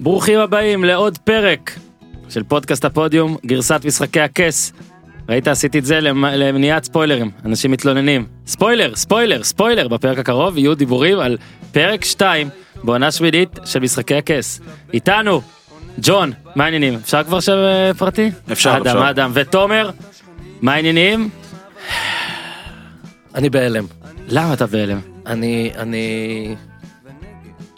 ברוכים הבאים לעוד פרק של פודקאסט הפודיום, גרסת משחקי הכס. ראית, עשיתי את זה למ- למניעת ספוילרים, אנשים מתלוננים. ספוילר, ספוילר, ספוילר, בפרק הקרוב יהיו דיבורים על פרק 2 בעונה שמינית של משחקי הכס. איתנו, ג'ון, מה העניינים? אפשר כבר שם אה, פרטי? אפשר, אדם, אפשר. אדם, ותומר, מה העניינים? אני בהלם. למה אתה בהלם? אני, אני...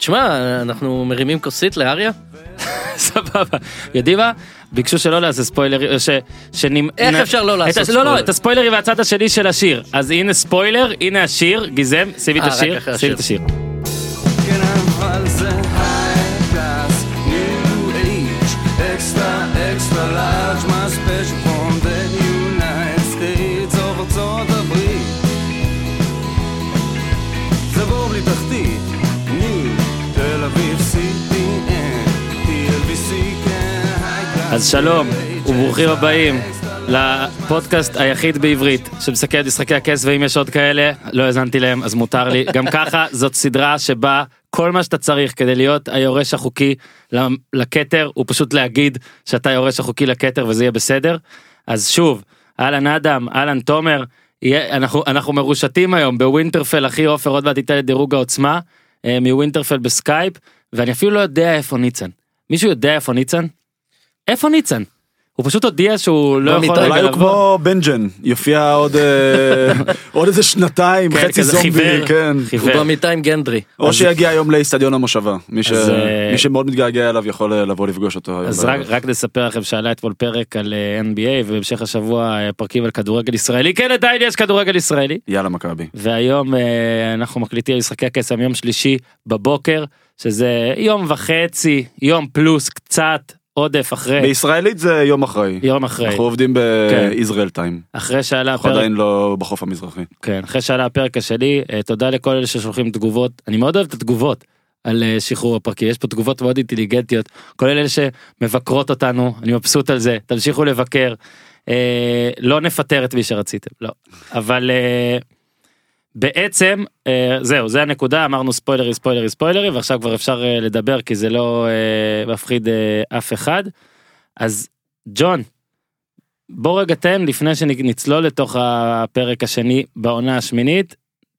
תשמע, אנחנו מרימים כוסית לאריה? סבבה. יודעים מה? ביקשו שלא נעשה ספוילר, ש... שנמ... איך אפשר לא לעשות ה- לא, לא, ספוילר? את הספוילרים מהצד השני של השיר. אז הנה ספוילר, הנה השיר, גיזם, שימי את אה, השיר, שימי. את השיר. אז שלום, וברוכים הבאים לפודקאסט היחיד בעברית שמסכם את משחקי הכס, ואם יש עוד כאלה, לא האזנתי להם, אז מותר לי. גם ככה זאת סדרה שבה כל מה שאתה צריך כדי להיות היורש החוקי לכתר, הוא פשוט להגיד שאתה היורש החוקי לכתר וזה יהיה בסדר. אז שוב, אהלן אדם, אהלן תומר, יהיה, אנחנו, אנחנו מרושתים היום בווינטרפל, אחי עופר עוד מעט ייתן את דירוג העוצמה, אה, מווינטרפל בסקייפ, ואני אפילו לא יודע איפה ניצן. מישהו יודע איפה ניצן? איפה ניצן? הוא פשוט הודיע שהוא לא יכול במיטה. רגע אולי הוא. כמו בנג'ן, יופיע עוד אה, עוד איזה שנתיים, כן, חצי כזה זומבי. כן. הוא. במיטה עם גנדרי. או שיגיע היום לאיצטדיון המושבה, מי אה, מי שמאוד מתגעגע אליו יכול אה, לבוא לפגוש אותו. היום אז רק, נספר לכם שעלה אתמול פרק על NBA ובהמשך השבוע פרקים על כדורגל ישראלי כן עדיין יש כדורגל ישראלי יאללה מכבי. והיום אנחנו מקליטים משחקי הקסם יום שלישי בבוקר שזה יום וחצי יום פלוס קצת עודף אחרי בישראלית זה יום אחרי. יום אחרי אנחנו עובדים כן. בישראל טיים. אחרי שעלה הפרק עדיין לא בחוף המזרחי. כן, אחרי שעלה הפרק השני, אה, תודה לכל אלה ששולחים תגובות, אני מאוד אוהב את התגובות על אה, שחרור הפרקים, יש פה תגובות מאוד אינטליגנטיות, כולל אלה שמבקרות אותנו, אני מבסוט על זה, תמשיכו לבקר, אה, לא נפטר את מי שרציתם, לא, אבל אה, בעצם, אה, זהו, זה הנקודה, אמרנו ספוילרי, ספוילרי, ספוילרי, ועכשיו כבר אפשר אה, לדבר כי זה לא אה, מפחיד אף אחד, אז ג'ון, בוא רגע תן לפני שנצלול לתוך הפרק השני בעונה השמינית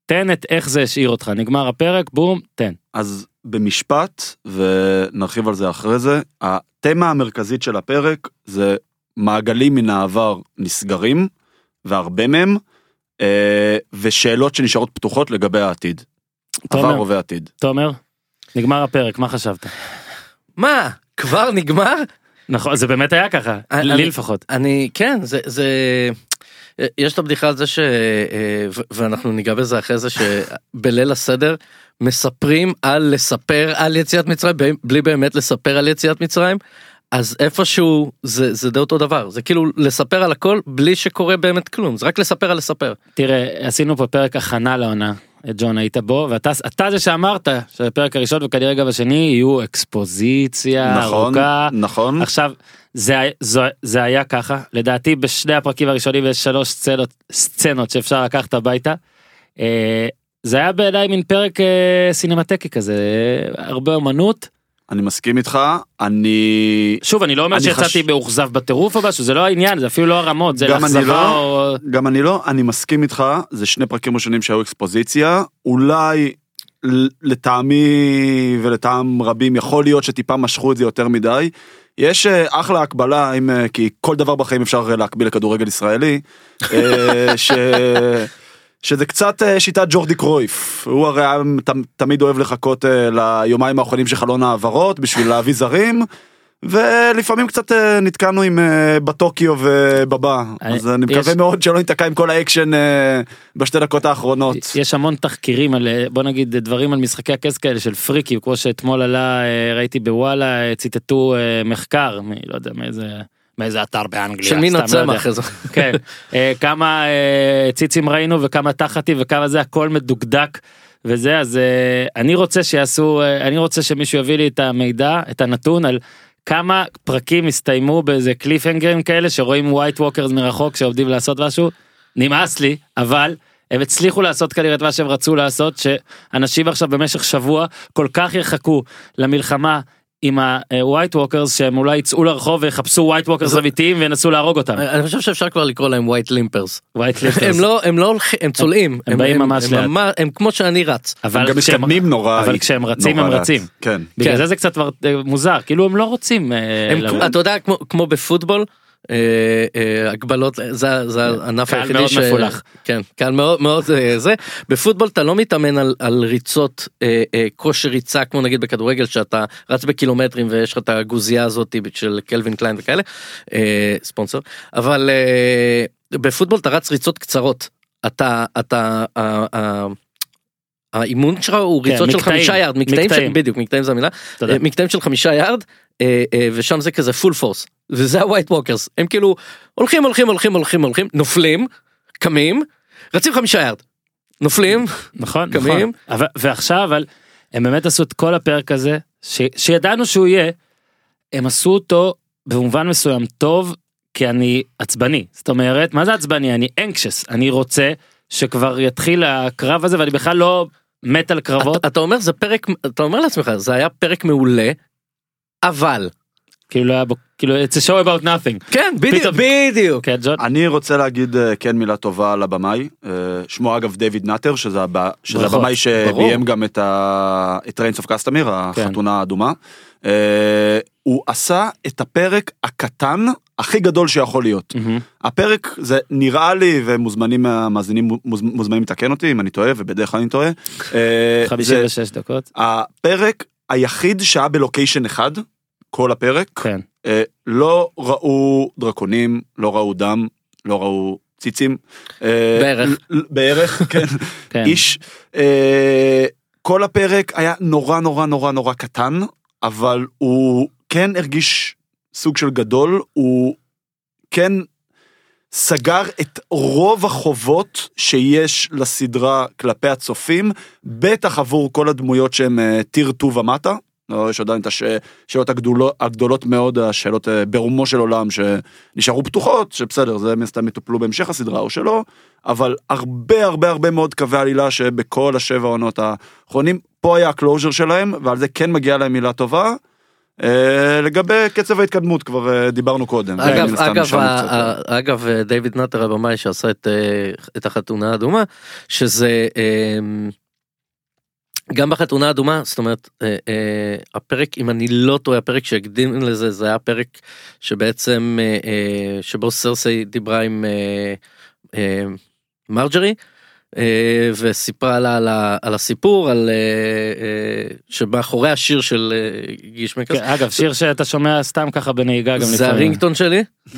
תן את איך זה השאיר אותך. נגמר הפרק בום תן. אז במשפט, ונרחיב על זה אחרי זה, התמה המרכזית של הפרק זה מעגלים מן העבר נסגרים, והרבה מהם, ושאלות שנשארות פתוחות לגבי העתיד. עבר, תומר הווה, עתיד. תומר נגמר הפרק מה חשבת מה? כבר נגמר? נכון זה באמת היה ככה אני- לי אני- לפחות אני, כן, זה, זה... יש את הבדיחה על זה ש... אה, ואנחנו ניגע בזה אחרי זה שבליל הסדר מספרים על לספר על יציאת מצרים בלי באמת לספר על יציאת מצרים. אז איפשהו זה זה די אותו דבר זה כאילו לספר על הכל בלי שקורה באמת כלום זה רק לספר על לספר. תראה עשינו פה פרק הכנה לעונה ג'ון היית בו ואתה אתה זה שאמרת שהפרק הראשון וכנראה גם השני יהיו אקספוזיציה נכון, ארוכה נכון. עכשיו זה, זו- זה היה ככה לדעתי בשני הפרקים הראשונים יש שלוש סצנות סצנות שאפשר לקחת הביתה. אה, זה היה בעיניי מין פרק אה, סינמטקי כזה אה, הרבה אומנות אני מסכים איתך, אני... שוב אני לא אומר אני שיצאתי חש- מאוכזב בטירוף או משהו זה לא העניין זה אפילו לא הרמות זה לאכזבה לא. או גם אני לא, אני מסכים איתך, זה שני פרקים ראשונים שהיו אקספוזיציה, אולי לטעמי ולטעם רבים יכול להיות שטיפה משכו את זה יותר מדי. יש אה, אחלה הקבלה, עם, אה, כי כל דבר בחיים אפשר אה, להקביל לכדורגל ישראלי, ש... שזה קצת אה, שיטת ג'ורדי קרויף, הוא הרי היה תמיד אוהב לחכות אה, ליומיים האחרונים של חלון העברות בשביל להביא זרים. ולפעמים קצת אה, נתקענו עם בטוקיו ובבא אז אני יש- מקווה מאוד שלא ניתקע עם כל האקשן בשתי דקות האחרונות. יש המון תחקירים על בוא נגיד דברים על משחקי הכס כאלה של פריקים כמו שאתמול עלה ראיתי בוואלה ציטטו מחקר לא יודע מאיזה מאיזה אתר באנגליה של סתם, לא יודע. צמח איזה. כן אה, כמה אה, ציצים ראינו וכמה תחתי וכמה זה הכל מדוקדק וזה אז אה, אני רוצה שיעשו אני רוצה שמישהו יביא לי את המידע את הנתון על כמה פרקים הסתיימו באיזה קליפהנגרים כאלה שרואים White Walkers מרחוק שעובדים לעשות משהו נמאס לי אבל הם הצליחו לעשות כנראה את מה שהם רצו לעשות שאנשים עכשיו במשך שבוע כל כך יחכו למלחמה עם ה-white walkers שהם אולי יצאו לרחוב ויחפשו white walkers אמיתיים וינסו להרוג אותם. אני חושב שאפשר כבר לקרוא להם white limpers. white lifters. הם לא הם לא הולכים הם צולעים הם באים ממש הם לאט. הם כמו שאני רץ. אבל הם גם כשהם- מתקדמים נורא. אבל כשהם רצים הם. רצים. כן. בגלל כן. זה זה קצת אה, מוזר כאילו הם לא רוצים. אה, אתה יודע כמו כמו בפוטבול. אה, אה, הגבלות זה זה הענף קהל היחידי מאוד ש... מפולח. כן קהל מאוד מאוד אה, זה בפוטבול אתה לא מתאמן על, על ריצות אה, אה, כושר ריצה כמו נגיד בכדורגל שאתה רץ בקילומטרים ויש לך את הגוזייה הזאת של קלווין קליין וכאלה אה, ספונסר אבל אה, בפוטבול אתה רץ ריצות קצרות אתה אתה. אה, אה, האימון שלך הוא כן, ריצות של חמישה יארד מקטעים של מקטעים. בדיוק מקטעים זה המילה מקטעים של חמישה יארד ושם זה כזה full force וזה ה White Walkers הם כאילו הולכים הולכים הולכים הולכים הולכים נופלים קמים רצים חמישה יארד נופלים נכון, קמים. נכון. אבל, ועכשיו אבל הם באמת עשו את כל הפרק הזה ש, שידענו שהוא יהיה. הם עשו אותו במובן מסוים טוב כי אני עצבני זאת אומרת מה זה עצבני אני anxious אני רוצה שכבר יתחיל הקרב הזה ואני בכלל לא מת על קרבות אתה, אתה אומר זה פרק אתה אומר לעצמך זה היה פרק מעולה אבל כאילו לא היה בו כאילו it's a show about nothing כן בדיוק בדיוק כן ג'ון אני רוצה להגיד אה, כן מילה טובה על הבמאי, אה, שמו אגב דיוויד נאטר, שזה הבא- שזה ברכות, הבמאי שביים ברור. גם את ה- את Rains of Castamere, החתונה האדומה. אה, הוא עשה את הפרק הקטן הכי גדול שיכול להיות. מהמם. הפרק זה נראה לי ומוזמנים המאזינים מוז- מוזמנים לתקן אותי אם אני טועה ובדרך כלל אני טועה. אה, זה 56 דקות הפרק היחיד שהיה בלוקיישן אחד כל הפרק כן אה, לא ראו דרקונים לא ראו דם לא ראו ציצים. אה, בערך. בערך כן כן איש. אה, כל הפרק היה נורא נורא נורא נורא קטן אבל הוא כן הרגיש סוג של גדול הוא כן סגר את רוב החובות שיש לסדרה כלפי הצופים בטח עבור כל הדמויות שהם אה, tier 2 ומטה. לא, יש עדיין את השאלות הגדולות, הגדולות מאוד, השאלות אה, ברומו של עולם שנשארו פתוחות, שבסדר, זה מן הסתם יטופלו בהמשך הסדרה או שלא, אבל הרבה הרבה הרבה מאוד קווי עלילה שבכל השבע העונות האחרונים, פה היה ה closure שלהם, ועל זה כן מגיעה להם מילה טובה. אה, לגבי קצב ההתקדמות כבר אה, דיברנו קודם. אגב אגב אה, אגב דיוויד נאטר הבמאי שעשה את את החתונה האדומה שזה אה, גם בחתונה האדומה זאת אומרת הפרק אם אני לא טועה הפרק שהקדים לזה זה היה פרק שבעצם שבו סרסי דיברה עם מרג'רי. אה, וסיפרה לה על, ה- על הסיפור על אה, אה, שמאחורי השיר של גישמקס כן, אגב שיר שאתה שומע סתם ככה בנהיגה גם זה לפעמים. הרינגטון שלי.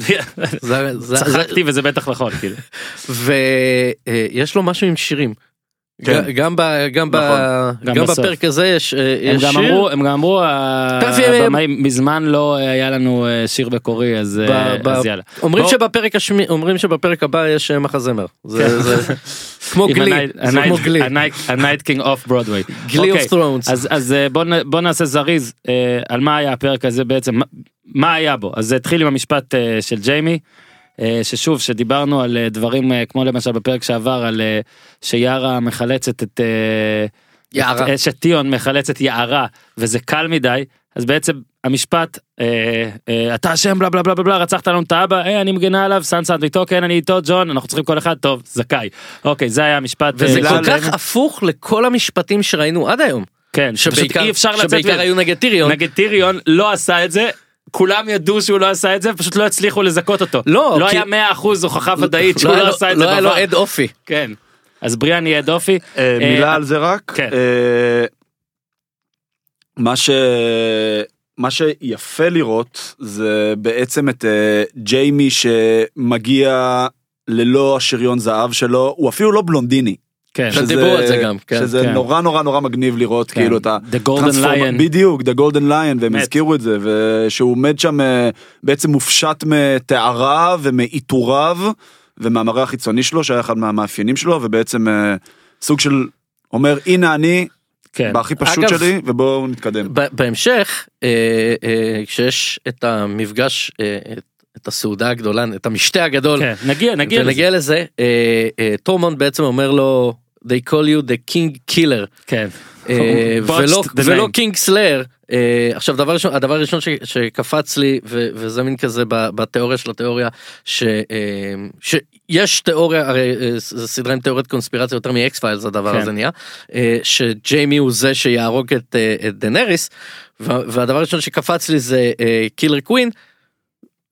זה- זה- צחקתי וזה בטח נכון כאילו. ויש לו משהו עם שירים. כן. גם ב, גם ב, נכון. גם גם בסוף. בפרק הזה יש, אה, הם יש גם שיר. אמרו הם גם אמרו ה- פרפי- הבמאים, מזמן לא היה לנו אה, שיר מקורי אז אה, ב- ב- אז יאללה. אומרים בוא- שבפרק השמי אומרים שבפרק הבא יש אה, מחזמר. זה זה כמו Glee. זה כמו Glee. ה Night- King of Broadway. Glee of Thrones. אז אז אה, בוא בוא נעשה זריז אה, על מה היה הפרק הזה בעצם מה- מה היה בו אז זה התחיל עם המשפט אה, של ג'יימי. אה, ששוב שדיברנו על אה, דברים אה, כמו למשל בפרק שעבר על שיארה מחלצת את יערה. את- שטיון מחלצת יערה וזה קל מדי אז בעצם המשפט אה, אה, אתה אשם בלה בלה בלה בלה רצחת לנו את האבא אה, אני מגנה עליו סאן סאן איתו כן אני איתו ג'ון אנחנו צריכים כל אחד טוב זכאי אוקיי זה היה המשפט וזה אה, כל של- כך הפוך לכל המשפטים שראינו עד היום. כן שבעיקר אי אפשר לצאת שבעיקר היו נגד טיריון. נגד טיריון לא עשה את זה כולם ידעו שהוא לא עשה את זה פשוט לא הצליחו לזכות אותו לא, לא כי- היה 100% הוכחה ודאית שהוא היה לא לו- עשה את לא זה היה לו. עד אופי. כן אז בריאן יהיה דופי אה, אה, מילה אה, על זה רק. כן. אה, מה ש... מה שיפה לראות זה בעצם את אה, ג'יימי שמגיע ללא השריון זהב שלו, הוא אפילו לא בלונדיני. כן שזה- דיברו על זה גם, כן, שזה כן. נורא נורא נורא מגניב לראות כן. כאילו את ה... The Golden טרנספורמ- Lion. בדיוק, The Golden Lion, והם. הזכירו את זה, ושהוא עומד שם אה, בעצם מופשט מתאריו ומעיטוריו ומהמראה החיצוני שלו, שהיה אחד מהמאפיינים שלו, ובעצם אה, סוג של אומר הנה אני, כן בהכי פשוט אגב- שלי, ובואו נתקדם. בהמשך אה, אה, כשיש את המפגש אה, את- את הסעודה הגדולה את המשתה הגדול כן, נגיע נגיע לזה. ונגיע לזה אה, אה, טורמונד בעצם אומר לו they call you the king killer. כן. אה, ולא. king slayer עכשיו דבר ראשון הדבר הראשון ש- שקפץ לי ו- וזה מין כזה בתיאוריה של התיאוריה ש- אה, שיש תיאוריה הרי אה, זה סדרה עם תיאוריית קונספירציה יותר מאקס פיילס הדבר כן. הזה נהיה אה, שג'יימי הוא זה שיהרוג את אה, את דנריס וה- והדבר הראשון שקפץ לי זה Killer Queen.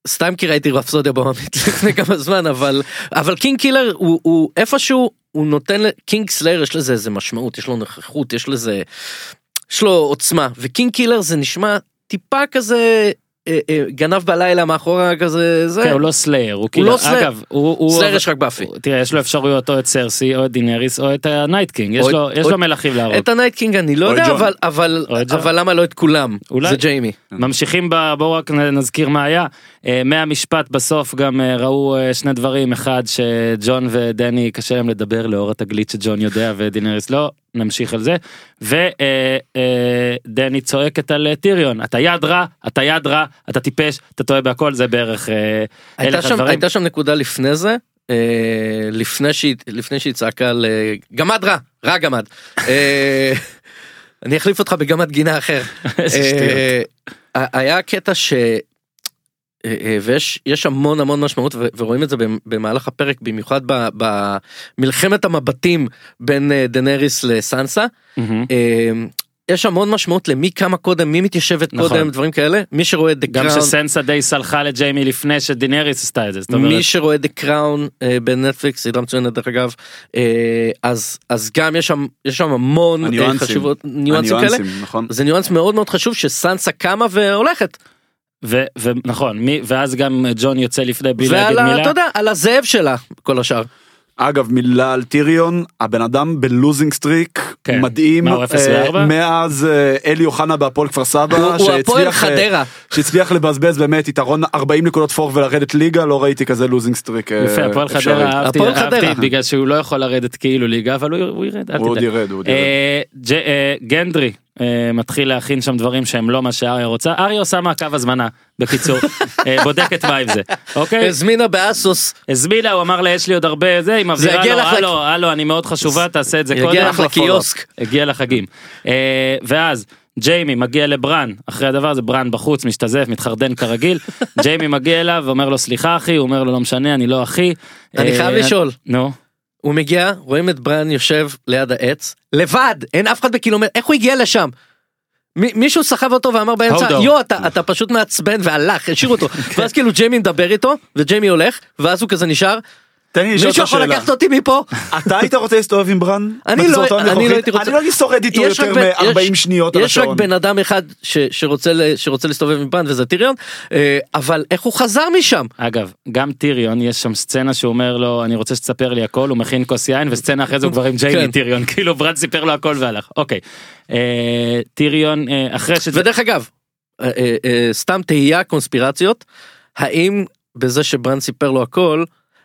סתם כי ראיתי רפסודיה בוהמית לפני כמה זמן אבל אבל king killer הוא, הוא איפשהו הוא נותן king slayer יש לזה איזה משמעות יש לו נוכחות יש לזה יש לו עוצמה ו king killer זה נשמע טיפה כזה אה, אה, גנב בלילה מאחורה כזה זה כן, הוא לא slayer, הוא כאילו, לא slayer. אגב, הוא... הוא- slayer יש רק באפי. תראה, יש לו אפשרויות או את סרסי, או את דינריס, או את ה Night King, יש או לו- יש או לו מלכים להרוג. את ה Night King אני לא או יודע ג'ון. אבל אבל או. אבל למה לא את כולם אולי. זה ג'יימי ממשיכים. בואו רק נזכיר מה היה. אה, מהמשפט בסוף גם אה, ראו אה, שני דברים, אחד שג'ון ודני קשה להם לדבר לאור התגלית שג'ון יודע ודינריס לא, נמשיך על זה. ודני צועקת על טיריון, אתה יד רע, אתה יד רע, אתה טיפש, אתה טועה בהכל, זה בערך שם, הדברים. הייתה שם נקודה לפני זה, לפני שהיא, לפני שהיא צעקה על גמד רע, רע גמד. אני אחליף אותך בגמד גינה אחר. היה קטע ש... אה, אה, ויש יש המון המון משמעות ורואים את זה במ- במהלך הפרק במיוחד במלחמת המבטים בין אה, דנריס לסנסה. יש המון משמעות למי קמה קודם מי מתיישבת נכון. קודם דברים כאלה מי שרואה את The גם שסנסה די סלחה לג'יימי לפני שדינריס עשתה את זה, אומרת, מי שרואה The Crown אה, בנטפליקס סדרה מצוינת דרך אגב אה, אז אז גם יש שם יש שם המון אה, הניואנסים. חשיבות ניואנסים כאלה נכון. זה ניואנס מאוד מאוד חשוב שסנסה קמה והולכת ונכון, מי- ואז גם ג'ון יוצא לפני בלי להגיד מילה. אתה יודע על הזאב שלה כל השאר אגב מילה על טיריון הבן אדם ב losing streak כן. מדהים מה, אה? מאז אה, אלי אוחנה בהפועל כפר סבא שהצליח, אה. שהצליח לבזבז באמת יתרון 40 נקודות פור ולרדת ליגה לא ראיתי כזה losing streak אה, יפה, הפועל. חדרה אהבתי, הפועל אהבתי. בגלל שהוא לא יכול לרדת כאילו ליגה אבל הוא הוא ירד, הוא עוד. ירד הוא עוד ירד. אה, ג'- אה, גנדרי אה, מתחיל להכין שם דברים שהם לא מה שאריה רוצה, אריה עושה מעקב הזמנה בקיצור, אה, בודקת מה עם זה, אוקיי? הזמינה באסוס הזמינה, הוא אמר לה יש לי עוד הרבה זה, היא מבהירה לו, הלו, הלו, אני מאוד חשובה, תעשה את זה קודם. יגיע לך לקיוסק. הגיע לחגים. אה, ואז ג'יימי מגיע לברן, אחרי הדבר הזה ברן בחוץ, משתזף, מתחרדן כרגיל, ג'יימי מגיע אליו ואומר לו סליחה אחי, הוא אומר לו לא משנה, אני לא אחי. אני אה, חייב לשאול. נו. הוא מגיע רואים את בריין יושב ליד העץ לבד אין אף אחד בקילומטר איך הוא הגיע לשם. מי- מישהו סחב אותו ואמר באמצע. יו אתה אתה פשוט מעצבן והלך השאיר אותו ואז כאילו ג'יימי מדבר איתו וג'יימי הולך ואז הוא כזה נשאר תן לי לשאול מישהו אותך יכול שאלה. לקחת אותי מפה אתה היית רוצה להסתובב עם ברן? אני לא- אני לא? הייתי רוצה- אני לא הייתי שורד איתו יש רק יותר בן- מ-40 יש- שניות על יש רק השעון. בן אדם אחד ש- שרוצה להסתובב עם בריין וזה טיריון אה, אבל איך הוא חזר משם אגב, גם טיריון, יש שם סצנה שהוא אומר לו, אני רוצה שתספר לי הכל, הוא מכין כוס יין, וסצנה אחרי זה הוא כבר עם ג'יימי כן. טיריון, כאילו ברד סיפר לו הכל והלך. אוקיי. אה, טיריון, אה, אחרי שזה... ודרך אגב סתם תהייה קונספירציות האם בזה שבריין סיפר לו הכל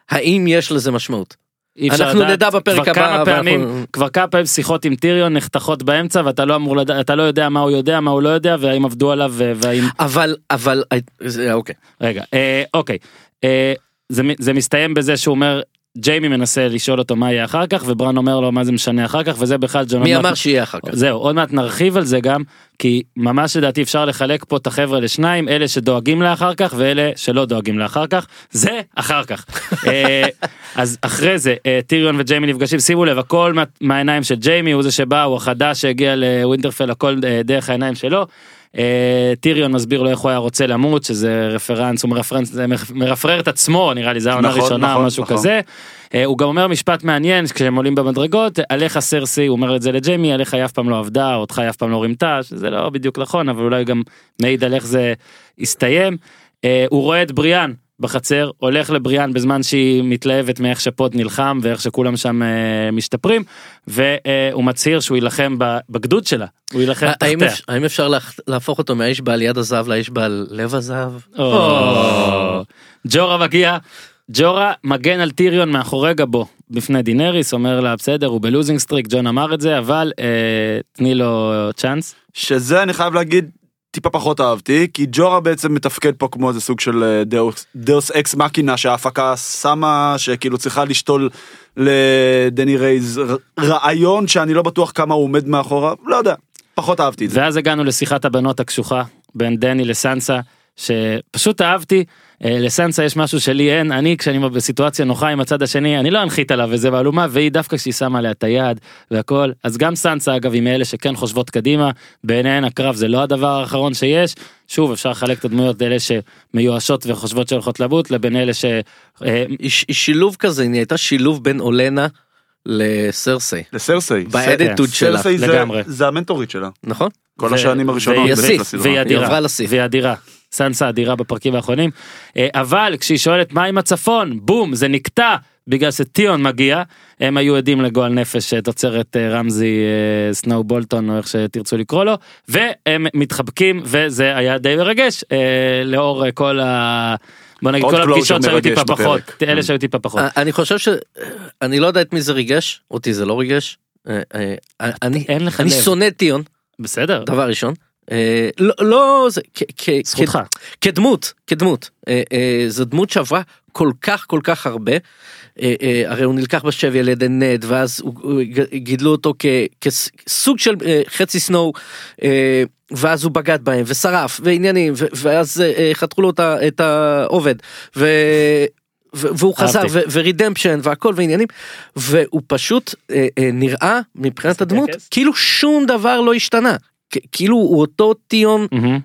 האם יש לזה משמעות. אנחנו לדעת. נדע בפרק כבר הבא, כמה ואנחנו- פעמים, כבר כמה פעמים שיחות עם טיריון נחתכות באמצע ואתה לא אמור לדעת, אתה לא יודע מה הוא יודע, מה הוא לא יודע, והאם עבדו עליו והאם... אבל אבל אה, אוקיי רגע, אה, אוקיי. אה, זה, זה מסתיים בזה שהוא אומר, ג'יימי מנסה לשאול אותו מה יהיה אחר כך, וברן אומר לו מה זה משנה אחר כך, וזה בכלל ג'ון... מי אמר שיהיה אחר כך. זהו, עוד מעט נרחיב על זה גם, כי ממש לדעתי אפשר לחלק פה את החבר'ה לשניים, אלה שדואגים לאחר כך ואלה שלא דואגים לאחר כך, זה אחר כך. אה, אז אחרי זה אה, טיריון וג'יימי נפגשים, שימו לב, הכל מה- מהעיניים של ג'יימי, הוא זה שבא, הוא החדש שהגיע לווינטרפל, הכל אה, דרך העיניים שלו. אה, טיריון מסביר לו איך הוא היה רוצה למות, שזה רפרנס, הוא מרפרנס, זה מרפרר את עצמו, נראה לי, זה העונה נכון, הראשונה, נכון, משהו נכון. כזה. אה, הוא גם אומר משפט מעניין כשהם עולים במדרגות עליך סרסי הוא אומר את זה לג'יימי עליך היא אף פעם לא עבדה אותך היא אף פעם לא רימתה שזה לא בדיוק נכון אבל אולי גם מעיד על איך זה הסתיים. אה, הוא רואה את בריאן בחצר הולך לבריאן בזמן שהיא מתלהבת מאיך שפוד נלחם ואיך שכולם שם אה, משתפרים והוא מצהיר שהוא יילחם בגדוד שלה הוא יילחם האם תחתיה. אפ- האם אפשר להח- להפוך אותו מהאיש בעל יד הזהב לאיש בעל לב הזהב? ג'ורה מגיע, ג'ורה מגן על טיריון מאחורי גבו בפני דינריס, אומר לה בסדר הוא ב losing streak, ג'ון אמר את זה, אבל אה, תני לו צ'אנס. שזה אני חייב להגיד טיפה פחות אהבתי, כי ג'ורה בעצם מתפקד פה כמו איזה סוג של אה, deus, ex machina שההפקה שמה, שכאילו צריכה לשתול לדני רייז רעיון שאני לא בטוח כמה הוא עומד מאחוריו, לא יודע, פחות אהבתי את זה. ואז הגענו לשיחת הבנות הקשוחה בין דני לסנסה, שפשוט אהבתי. אה, לסנסה יש משהו שלי אין, אני כשאני בסיטואציה נוחה עם הצד השני, אני לא אנחית עליו וזה מהלומה, והיא דווקא כשהיא שמה עליה את היד והכל, אז גם סנסה אגב היא מאלה שכן חושבות קדימה, בעיניהן הקרב זה לא הדבר האחרון שיש, שוב אפשר לחלק את הדמויות אלה שמיואשות וחושבות שהולכות למות, לבין אלה ש... אה, שילוב כזה, היא הייתה שילוב בין אולנה לסרסי. לסרסי. באדיטוד שלה, סרסי זה- לגמרי. זה המנטורית שלה. נכון? כל ו- השנים הראשונות והיא לסדרה. והיא היא אדירה, סנסה אדירה בפרקים האחרונים. אה, אבל כשהיא שואלת מה עם הצפון, בום, זה נקטע בגלל שטיון מגיע. הם היו עדים לגועל נפש אה, תוצרת אה, רמזי סנואו בולטון או איך שתרצו לקרוא לו, והם מתחבקים וזה היה די מרגש לאור כל ה... בוא נגיד כל הפגישות שהיו מרגש טיפה פחות. אלה שהיו טיפה פחות. אני חושב ש... אני לא יודע את מי זה ריגש, אותי זה לא ריגש. אני אין לך אני לב. שונא טיון, בסדר, דבר ראשון. אה, לא, לא, זה, כ- כ- זכותך. כדמות, כדמות, אה, אה, זו דמות שעברה כל כך כל כך הרבה, אה, אה, הרי הוא נלקח בשבי על ידי נד ואז הוא, הוא, גידלו אותו כ, כסוג של אה, חצי סנואו, אה, ואז הוא בגד בהם ושרף ועניינים ו, ואז אה, חתכו לו את ה- את העובד. ו... והוא חזר ורידמפשן והכל ועניינים והוא פשוט אה, אה, נראה מבחינת הדמות? כאילו שום דבר לא השתנה כ- כאילו הוא אותו טיון מהמם.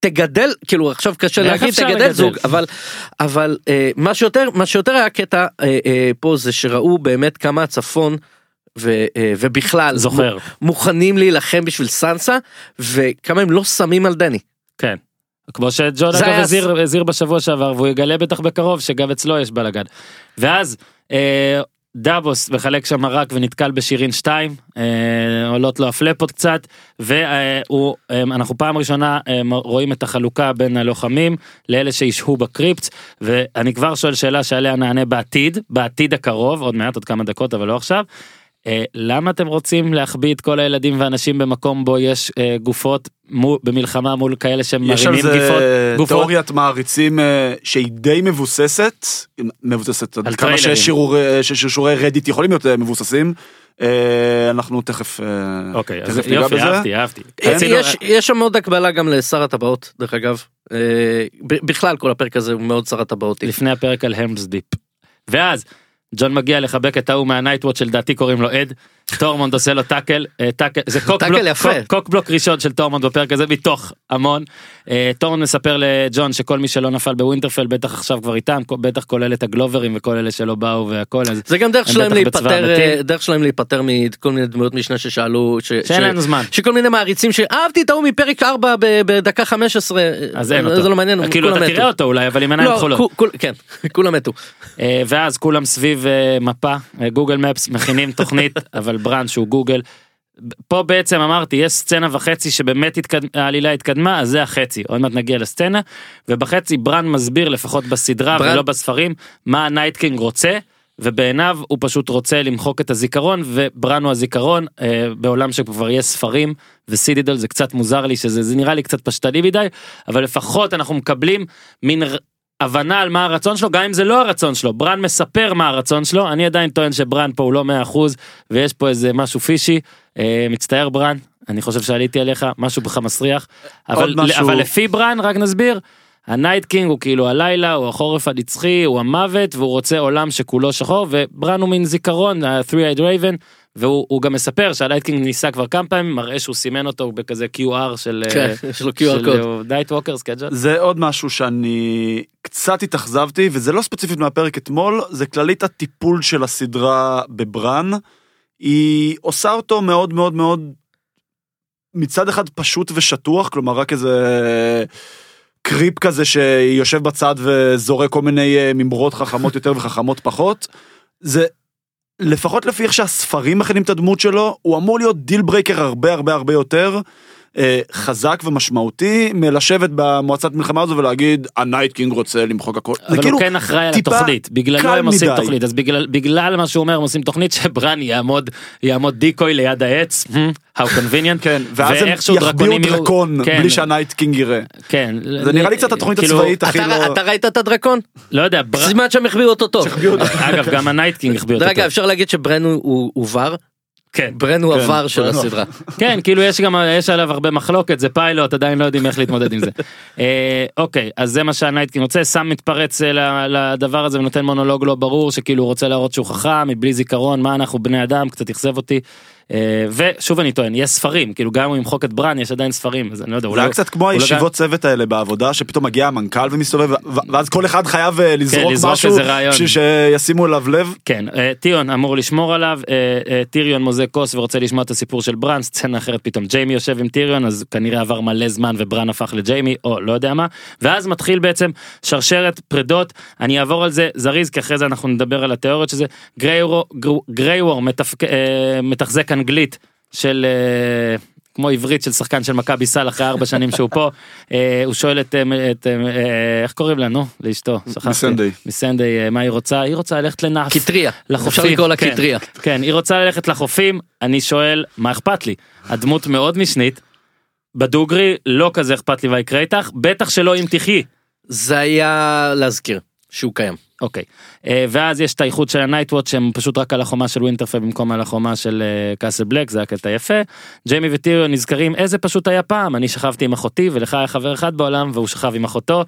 תגדל כאילו עכשיו קשה להגיד תגדל לגדל? זוג אבל אבל אה, מה שיותר מה שיותר היה קטע אה, אה, פה זה שראו באמת כמה הצפון. ו, אה, ובכלל זוכר. מוכנים להילחם בשביל סנסה וכמה הם לא שמים על דני. כן. כמו שג'ון אגב היה- הזהיר, הזהיר בשבוע שעבר והוא יגלה בטח בקרוב שגם אצלו יש בלאגן. ואז אה, דאבוס מחלק שם מרק ונתקל בשירין 2 אה, עולות לו הפלפות קצת והוא אה, פעם ראשונה אה, רואים את החלוקה בין הלוחמים לאלה שישהו בקריפט ואני כבר שואל שאלה שעליה נענה בעתיד בעתיד הקרוב עוד מעט עוד כמה דקות אבל לא עכשיו. אה, למה אתם רוצים להחביא את כל הילדים והנשים במקום בו יש אה, גופות מו, במלחמה מול כאלה יש על זה גופות, גופות? תיאוריית מעריצים אה, שהיא די מבוססת, מבוססת עד על כמה. ששיעורי ששיעורי רדיט יכולים להיות אה, מבוססים. אה, אנחנו תכף אה, אוקיי, אז תכף ניגע יופי, בזה. אהבתי, אהבתי. אה, רצינו- יש יש שם עוד הקבלה גם לשר הטבעות דרך אגב. אה, ב- בכלל כל הפרק הזה הוא מאוד שר הטבעותי. לפני הפרק על המס דיפ. ואז ג'ון מגיע לחבק את ההוא מה Night's Watch שלדעתי קוראים לו אד. טורמונד עושה לו tackle, אה, tackle, זה cock tackle block, יפה. cock, cock block ראשון של טורמונד בפרק הזה מתוך המון. אה, טורמונד מספר לג'ון שכל מי שלא נפל בווינטרפל בטח עכשיו כבר איתם, בטח כולל את הגלוברים וכל אלה שלא באו והכל. זה גם דרך הם שלהם להיפטר. אה, דרך שלהם להיפטר מכל מיני דמויות משנה ששאלו ש- שאין ש- לנו זמן. שכל מיני מעריצים שאהבתי את ההוא מפרק 4 ב- בדקה 15 אז אין זה אותו. לא מעניין כאילו אתה. תראה אותו אולי אבל עם עיניים לא, כחולות. כן כולם מתו. ואז כולם סביב מפה Google Maps מכינים תוכנית אבל ברן שהוא גוגל. פה בעצם אמרתי יש סצנה וחצי שבאמת התקד... העלילה התקדמה אז זה החצי עוד מעט נגיע לסצנה ובחצי ברן מסביר לפחות בסדרה ברן- ולא בספרים מה ה Night King רוצה ובעיניו הוא פשוט רוצה למחוק את הזיכרון וברן הוא הזיכרון אה, בעולם שכבר יש ספרים וסידידל זה קצת מוזר לי שזה זה נראה לי קצת פשטני מדי אבל לפחות אנחנו מקבלים מין הבנה על מה הרצון שלו גם אם זה לא הרצון שלו. ברן מספר מה הרצון שלו. אני עדיין טוען שברן פה הוא לא 100% ויש פה איזה משהו פישי. אה, מצטער ברן אני חושב שעליתי עליך משהו בך מסריח. אבל, משהו- אבל לפי ברן רק נסביר. ה night king הוא כאילו הלילה הוא החורף הנצחי הוא המוות והוא רוצה עולם שכולו שחור וברן הוא מין זיכרון ה-3-eyed raven והוא הוא גם מספר שה night king ניסה כבר כמה פעמים מראה שהוא סימן אותו בכזה QR של כן, יש לו QR code. night walker סקייג'ל. זה עוד משהו שאני קצת התאכזבתי וזה לא ספציפית מהפרק אתמול זה כללית הטיפול של הסדרה בברן. היא עושה אותו מאוד מאוד מאוד מצד אחד פשוט ושטוח כלומר רק איזה creep כזה שיושב בצד וזורק כל מיני אה, ממרות חכמות יותר וחכמות פחות. זה לפחות לפי איך שהספרים מכינים את הדמות שלו הוא אמור להיות deal breaker הרבה הרבה הרבה יותר. אה, חזק ומשמעותי מלשבת במועצת מלחמה הזו ולהגיד ה night king רוצה למחוק הכל. אבל כאילו הוא כן אחראי על התוכנית, בגללו הם עושים מדי. תוכנית, אז בגלל, בגלל מה שהוא אומר הם עושים תוכנית שברן יעמוד, יעמוד decoy ליד העץ, how convenient, כן, ואז הם יחביאו דרקונים יהיו- דרקון כן, בלי שה night king יראה. כן, זה נראה לי קצת התוכנית כאילו, הצבאית הכי אתה, לא... אתה ראית את הדרקון? לא יודע, בר... סימן שהם החביאו אותו טוב. אגב גם הנייטקינג החביא אותו, רגע טוב. אפשר להגיד שברן הוא- הוא הוא ור? כן, ברן הוא כן, עבר של הסדרה. כן, כאילו יש גם, יש עליו הרבה מחלוקת, זה פיילוט, עדיין לא יודעים איך להתמודד עם זה. אה, אוקיי, אז זה מה שהנייטקינג רוצה, סם מתפרץ אה, ל- לדבר הזה ונותן מונולוג לא ברור, שכאילו הוא רוצה להראות שהוא חכם, מבלי זיכרון, מה אנחנו בני אדם, קצת אכזב אותי. אה, ושוב אני טוען, יש ספרים, כאילו גם הוא ימחוק את ברן, יש עדיין ספרים, אז אני לא יודע, זה היה קצת כמו לא הישיבות צוות האלה בעבודה שפתאום מגיע המנכ"ל ומסתובב ואז כל אחד חייב אה, לזרוק לזרוק משהו. בשביל שישימו אליו לב. כן, אה, טיון אמור לשמור עליו, טיריון מוזג כוס ורוצה לשמוע את הסיפור של ברן, סצנה אחרת פתאום ג'יימי יושב עם טיריון, אז כנראה עבר מלא זמן וברן הפך לג'יימי, או לא יודע מה, ואז מתחיל בעצם שרשרת פרדות, אני אעבור על זה זריז, כי אחרי זה אנחנו נדבר על התיאוריות שזה, מתפק- אה, מתחזק אנגלית של... אה, כמו עברית של שחקן של מכבי סל אחרי ארבע שנים שהוא פה, אה, הוא שואל את, אה, את איך קוראים לה, נו, לאשתו, שכחתי. מסנדיי, אה, מה היא רוצה? היא רוצה ללכת לנאת'. קטריה. לחופים. אפשר לקרוא לה כן. קטריה. כן, היא רוצה ללכת לחופים, אני שואל, מה אכפת לי? הדמות מאוד משנית, בדוגרי לא כזה אכפת לי מה יקרה איתך, בטח שלא אם תחי. זה היה להזכיר שהוא קיים. אוקיי. אה, ואז יש את האיחוד של ה night's watch שהם פשוט רק על החומה של ווינטרפל במקום על החומה של אה, קאסל בלק, זה היה קטע יפה. ג'יימי וטיריון נזכרים איזה פשוט היה פעם, אני שכבתי עם אחותי ולך היה חבר אחד בעולם והוא שכב עם אחותו,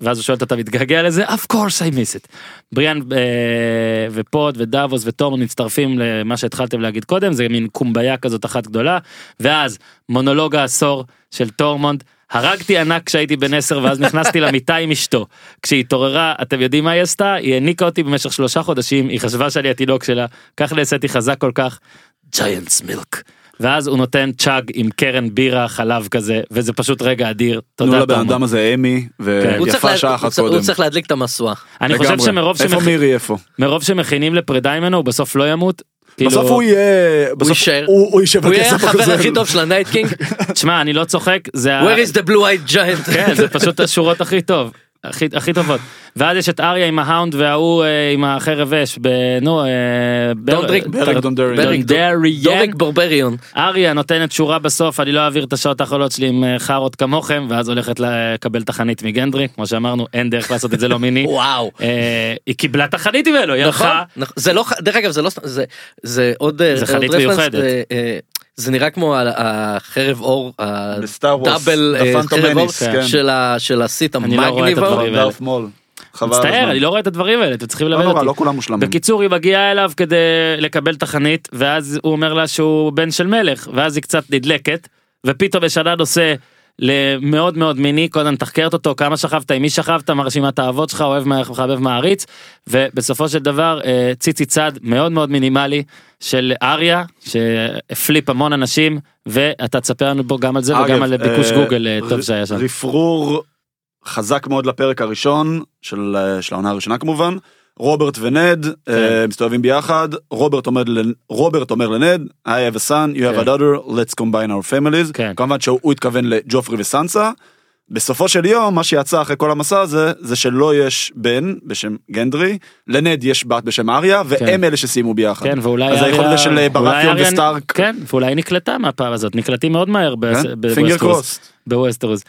ואז הוא שואל אותו אתה מתגעגע לזה? of course I miss it. בריאן אה, ופוד ודאבוס וטורמונד מצטרפים למה שהתחלתם להגיד קודם, זה מין קומביה כזאת אחת גדולה, ואז מונולוג העשור של טורמונד. הרגתי ענק כשהייתי בן 10 ואז נכנסתי למיטה עם אשתו. כשהיא התעוררה, אתם יודעים מה היא עשתה? היא היניקה אותי במשך שלושה חודשים, היא חשבה שאני התינוק שלה, כך נעשיתי חזק כל כך, giant's milk. ואז הוא נותן chug עם קרן בירה חלב כזה, וזה פשוט רגע אדיר. תנו תודה לבן. אדם הזה אמי כן. ויפה שעה אחת צריך- הוא קודם. צריך להדליק את המשואה. אני חושב. שמרוב שמכינים לפרידה ממנו הוא בסוף לא ימות. כאילו, בסוף הוא יהיה... בסוף יישאר. הוא הוא יישב הוא יהיה החבר. הכי טוב של ה night king. תשמע אני לא צוחק זה ה- Where is the blue eyed giant? כן זה פשוט השורות הכי טוב. הכי, הכי טובות. ואז יש את אריה עם ההאונד וההוא אה, עם החרב אש, ב... נו, בר- דונדריק-. דוריק ברבריון. אריה נותנת שורה בסוף, אני לא אעביר את השעות האחרונות שלי עם אה, חארות כמוכם, ואז הולכת לקבל תחנית מגנדרי, כמו שאמרנו, אין דרך לעשות את זה לא מיני. וואו. אה, היא קיבלה תחנית ממנו, היא נכון, הלכה. נכון. זה לא, דרך אגב זה לא, זה, עוד, זה חנית מיוחדת. זה נראה כמו החרב אור, הדאבל אה, חרב אור כן. של הסיט לא המגניבו. מצטער. אני לא רואה את הדברים האלה, אתם צריכים לא ללמד אותי. לא כולם מושלמים. בקיצור היא מגיעה אליו כדי לקבל תחנית ואז הוא אומר לה שהוא בן של מלך ואז היא קצת נדלקת ופתאום יש ענן נושא למאוד מאוד מיני קודם מתחקרת אותו כמה שכבת עם מי שכבת מה רשימת האהבות שלך אוהב מחבב מעריץ ובסופו של דבר אה, ציצי צד מאוד מאוד מינימלי של אריה שהפליפ המון אנשים ואתה תספר לנו פה גם על זה וגם אגב, על ביקוש אה, גוגל אה, טוב שהיה שם. רפרור חזק מאוד לפרק הראשון של אה, של העונה הראשונה כמובן. רוברט ונד כן. אה, מסתובבים ביחד רוברט אומר רוברט אומר לנד I have a son you have a כן. daughter let's combine our families כן. כמובן שהוא הוא התכוון לג'ופרי וסנסה. בסופו של יום מה שיצא אחרי כל המסע הזה זה שלא יש בן בשם גנדרי לנד יש בת בשם אריה והם אלה שסיימו ביחד. כן ואולי אז היכולת אריה- של אה, אולי ברטיון אריה- וסטארק. כן ואולי היא נקלטה מהפעם הזאת נקלטים מאוד מהר פינגר בווסטרוס. בווסטרוס.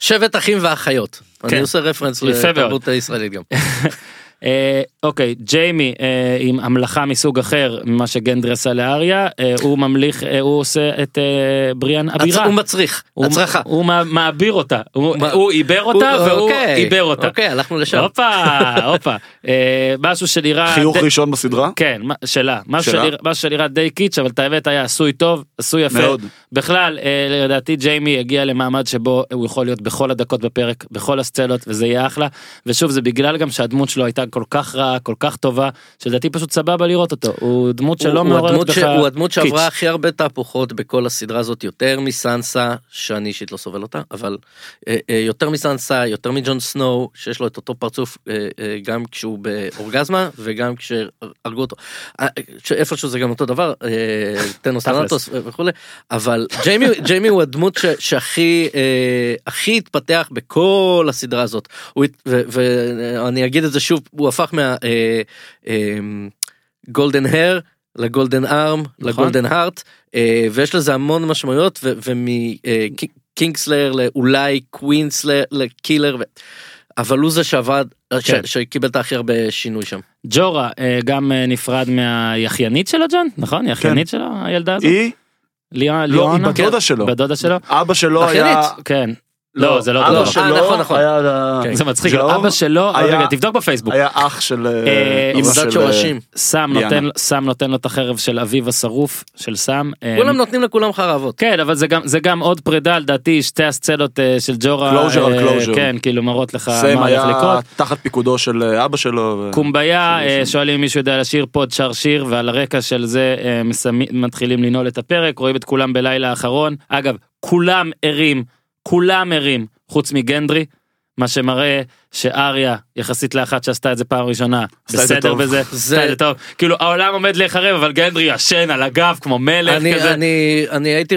שבט אחים ואחיות. כן. אני עושה רפרנס. לתרבות הישראלית גם. אה, אוקיי ג'יימי אה, עם המלאכה מסוג אחר ממה שגנדרי עשה לאריה אה, הוא ממליך אה, הוא עושה את אה, בריאן אבירה. הוא מצריך, הוא- הצרחה. הוא מע- מעביר אותה הוא מה- הוא עיבר אותה הוא- והוא אוקיי, עיבר אותה. אוקיי, הלכנו לשם. הופה הופה אה, משהו שנראה חיוך די- ראשון בסדרה. כן מה- שלה משהו שלה. שנראה- משהו שנראה די קיץ' אבל את האמת היה עשוי טוב עשוי יפה מאוד. בכלל אה, לדעתי ג'יימי הגיע למעמד שבו הוא יכול להיות בכל הדקות בפרק בכל הסצנות וזה יהיה אחלה ושוב זה בגלל גם שהדמות שלו הייתה כל כך רעה, כל כך טובה, שלדעתי פשוט סבבה לראות אותו. הוא דמות שלא הוא מעוררת בך ש- הוא הדמות שעברה. הכי הרבה תהפוכות בכל הסדרה הזאת, יותר מסנסה, שאני אישית לא סובל אותה, אבל אה, אה, יותר מסנסה, יותר מג'ון סנואו, שיש לו את אותו פרצוף אה, אה, גם כשהוא באורגזמה וגם כשהרגו אותו. אה, שאיפשהו זה גם אותו דבר, אה, סטניס. סטניס וכולי, אבל ג'יימי, ג'יימי הוא הדמות ש, שהכי אה, הכי התפתח בכל הסדרה הזאת. הוא הת- ו- ואני אגיד את זה שוב, הוא הפך מה... אה, אה, golden hair ל golden arm נכון. ל golden heart אה, ויש לזה המון משמעויות ומקינגסלר לאולי קווינסלר לקילר אבל הוא זה שעבד ש- כן. שקיבל את הכי הרבה שינוי שם. ג'ורה גם נפרד מהיחיינית שלו ג'ון נכון יחיינית שלו הילדה הזאת היא, ליאונה כן. לא, היא ליאונה? בת דודה שלו. בת דודה שלו אבא שלו היה... אחיינית? כן לא זה לא אבא. שלו אה, נכון, נכון. היה... כן. זה מצחיק אבא שלו רגע תבדוק בפייסבוק היה אח של... אה, אמא עבודת של- שורשים. סם. נותן סם נותן לו את החרב של אביו השרוף של סם. אה, כולם נותנים לכולם חרבות. כן אבל זה גם זה גם עוד פרידה לדעתי שתי הסצנות אה, של ג'ורה Closure על אה, closure. כן כאילו מראות לך מה הולך היה לקרות. תחת פיקודו של אה, אבא שלו. קומביה אה, שואלים אם מישהו יודע לשיר פוד שר שיר ועל הרקע של זה אה, מתחילים לנעול את הפרק רואים את כולם בלילה האחרון אגב כולם ערים כולם ערים חוץ מגנדרי. מה שמראה שאריה יחסית לאחת שעשתה את זה פעם ראשונה בסדר. בזה זה- טוב כאילו העולם עומד להיחרב אבל גנדרי ישן על הגב כמו מלך אני, כזה. אני, אני הייתי,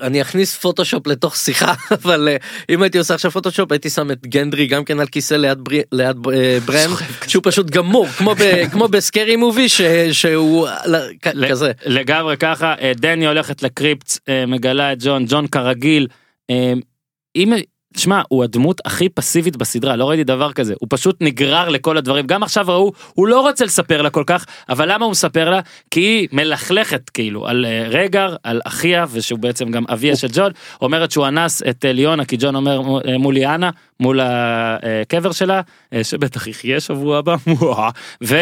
אני אכניס פוטושופ לתוך שיחה, אבל אה, אם הייתי עושה עכשיו פוטושופ הייתי שם את גנדרי גם כן על כיסא ליד, ברי, ליד אה, ברם, שהוא פשוט גמור, כמו, ב, כמו בסקרי מובי ש, שהוא כזה. לגמרי ככה אה, דני הולכת לקריפט מגלה את ג'ון ג'ון כרגיל. אם שמע הוא הדמות הכי פסיבית בסדרה לא ראיתי דבר כזה. הוא פשוט נגרר לכל הדברים. גם עכשיו ראו הוא לא רוצה לספר לה כל כך אבל למה הוא מספר לה? כי היא מלכלכת כאילו על אה, רגר על אחיה ושהוא בעצם גם אביה של ג'ון. אומרת שהוא אנס את אה, ליונה כי ג'ון אומר אה, מול ליאנה מול הקבר שלה שבטח יחיה שבוע הבא. ו...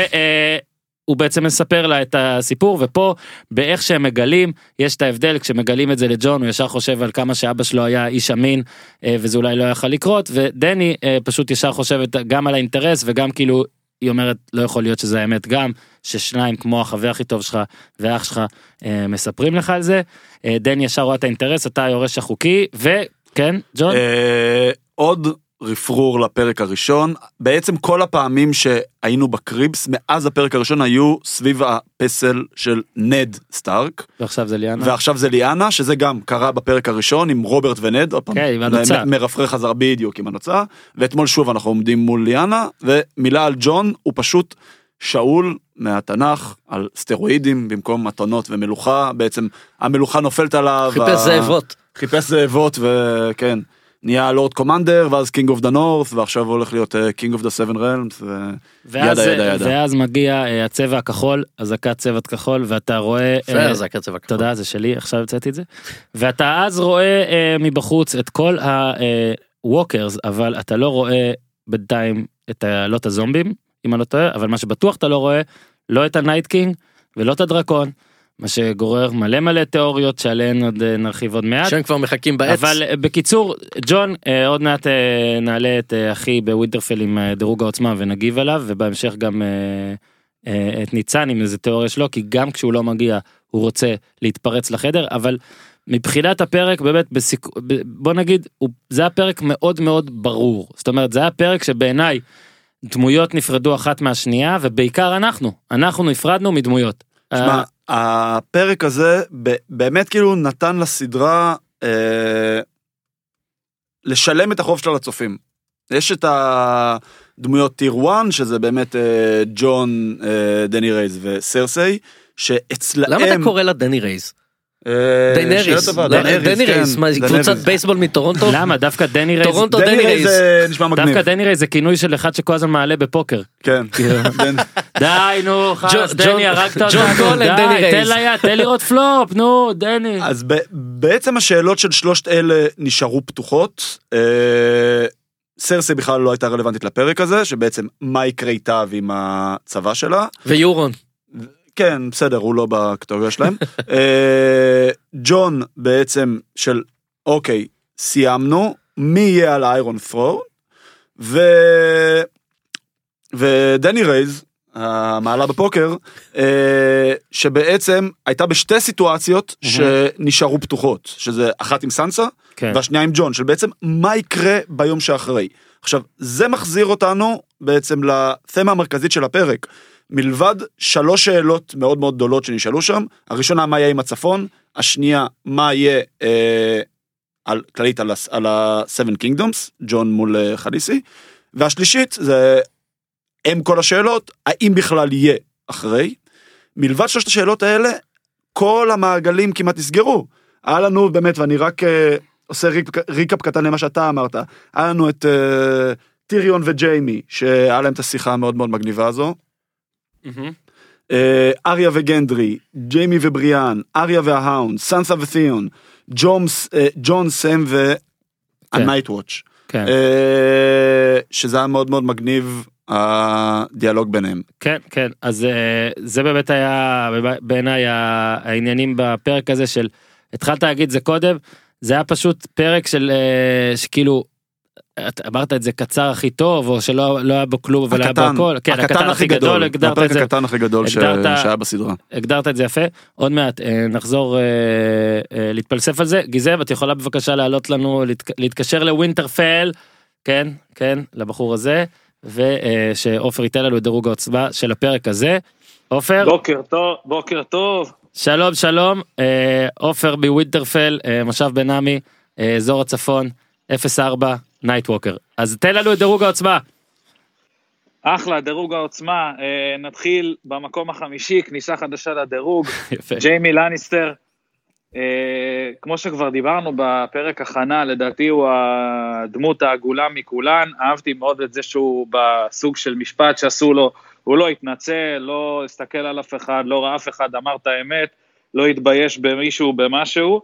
הוא בעצם מספר לה את הסיפור ופה באיך שהם מגלים יש את ההבדל כשמגלים את זה לג'ון הוא ישר חושב על כמה שאבא שלו היה איש אמין אה, וזה אולי לא יכל לקרות ודני אה, פשוט ישר חושבת גם על האינטרס וגם כאילו היא אומרת לא יכול להיות שזה האמת גם ששניים כמו החבר הכי טוב שלך ואח שלך אה, מספרים לך על זה. דני ישר רואה את האינטרס אתה היורש החוקי וכן ג'ון? עוד רפרור לפרק הראשון בעצם כל הפעמים שהיינו בקריפטס מאז הפרק הראשון היו סביב הפסל של נד סטארק ועכשיו זה ליאנה ועכשיו זה ליאנה שזה גם קרה בפרק הראשון עם רוברט ונד כן, עם הנוצה. מ- מרפרר חזר בדיוק עם הנוצה ואתמול שוב אנחנו עומדים מול ליאנה ומילה על ג'ון הוא פשוט שאול מהתנ"ך על סטרואידים במקום מתנות ומלוכה בעצם המלוכה נופלת עליו. חיפש ה- זאבות. חיפש זאבות וכן נהיה lord commander ואז king of the north ועכשיו הוא הולך להיות king of the seven realms ואז, yada, yada, yada. ואז מגיע אה, הצבע הכחול אזעקת צבע כחול ואתה רואה יפה, אה, זה הקצב הכחול. תודה זה שלי עכשיו הוצאתי את זה ואתה אז רואה אה, מבחוץ את כל ה walkers אבל אתה לא רואה בינתיים את ה, לא את הזומבים אם אני לא טועה אבל מה שבטוח אתה לא רואה לא את ה night king ולא את הדרקון מה שגורר מלא מלא תיאוריות שעליהן עוד אה, נרחיב עוד מעט. שהם כבר מחכים בעץ. אבל אה, בקיצור ג'ון אה, עוד מעט נעלה את אחי בווינטרפל עם דירוג העוצמה ונגיב עליו ובהמשך גם את ניצן עם איזה תיאוריה שלו כי גם כשהוא לא מגיע הוא רוצה להתפרץ לחדר אבל מבחינת הפרק באמת בסיכ... ב- בוא נגיד הוא... זה היה פרק מאוד מאוד ברור זאת אומרת זה היה פרק שבעיניי דמויות נפרדו אחת מהשנייה ובעיקר אנחנו אנחנו נפרדנו מדמויות. שמע, הפרק הזה באמת כאילו נתן לסדרה אה, לשלם את החוב שלה לצופים. יש את הדמויות טיר 1 שזה באמת אה, ג'ון, אה, דני רייז וסרסי, שאצלהם... למה אתה קורא לה דני raise? אה, טובה, לא, כן, דיינריס. קבוצת בייסבול מטורונטו? למה דווקא דני raise טורונטו מגניב. דווקא דני raise זה כינוי של אחד שכל הזמן מעלה בפוקר. כן. די נו ג'ון- דני הרגת אותנו די תן. לה תן לראות פלופ נו דני. אז בעצם השאלות של שלושת אלה נשארו פתוחות. אה, סרסי בכלל לא הייתה רלוונטית לפרק הזה, שבעצם מה יקרה איתה ועם הצבא שלה. ויורון. כן, בסדר, הוא לא בקטגוריה שלהם. אה, ג'ון בעצם של, אוקיי, סיימנו, מי יהיה על האיירון ת'רון? ודני רייז, המעלה בפוקר, אה, שבעצם הייתה בשתי סיטואציות שנשארו פתוחות, שזה אחת עם סנסה, כן. והשנייה עם ג'ון, של בעצם מה יקרה ביום שאחרי. עכשיו, זה מחזיר אותנו בעצם לתמה המרכזית של הפרק. מלבד שלוש שאלות מאוד מאוד גדולות שנשאלו שם, הראשונה, מה יהיה עם הצפון, השנייה, מה יהיה אה, על, כללית על, על ה-Seven Kingdoms, ג'ון מול אה, חליסי, והשלישית זה אם כל השאלות, האם בכלל יהיה אחרי. מלבד שלושת השאלות האלה, כל המעגלים כמעט נסגרו. היה לנו באמת, ואני רק אה, עושה ריק, ריקאפ קטן למה שאתה אמרת, היה לנו את אה, טיריון וג'יימי, שהיה להם את השיחה המאוד מאוד מגניבה הזו. אריה וגנדרי, ג'יימי ובריאן, אריה וההאונד, סנסה ותיאון, ג'ון, סם והנייט וואץ'. כן. שזה היה מאוד מאוד מגניב הדיאלוג ביניהם. כן כן אז אה, זה באמת היה בעיניי העניינים בפרק הזה של התחלת להגיד זה קודם זה היה פשוט פרק של אה, שכאילו. את אמרת את זה קצר הכי טוב או שלא לא היה בו כלום אבל היה בו הקטן, הכל? כן הקטן הכי גדול, הגדרת הפרק את זה. הקטן הכי גדול ש- הגדרת- שהיה בסדרה. הגדרת את זה יפה. עוד מעט אה, נחזור אה, אה, להתפלסף על זה. גיזם את יכולה בבקשה לעלות לנו להתק- להתקשר לווינטרפל כן כן לבחור הזה ושעופר ייתן לנו את דירוג העוצמה של הפרק הזה. עופר? בוקר טוב, בוקר טוב. שלום שלום. עופר מווינטרפל מושב בן עמי אזור הצפון 04 נייטווקר אז תן לנו את דירוג העוצמה. אחלה, דירוג העוצמה. אה, נתחיל במקום החמישי, כניסה חדשה לדירוג. יפה. ג'יימי לניסטר. אה, כמו שכבר דיברנו בפרק הכנה, לדעתי הוא הדמות העגולה מכולן. אהבתי מאוד את זה שהוא בסוג של משפט שעשו לו, הוא לא התנצל, לא הסתכל על אף אחד, לא ראה אף אחד, אמר את האמת, לא התבייש במישהו, במשהו.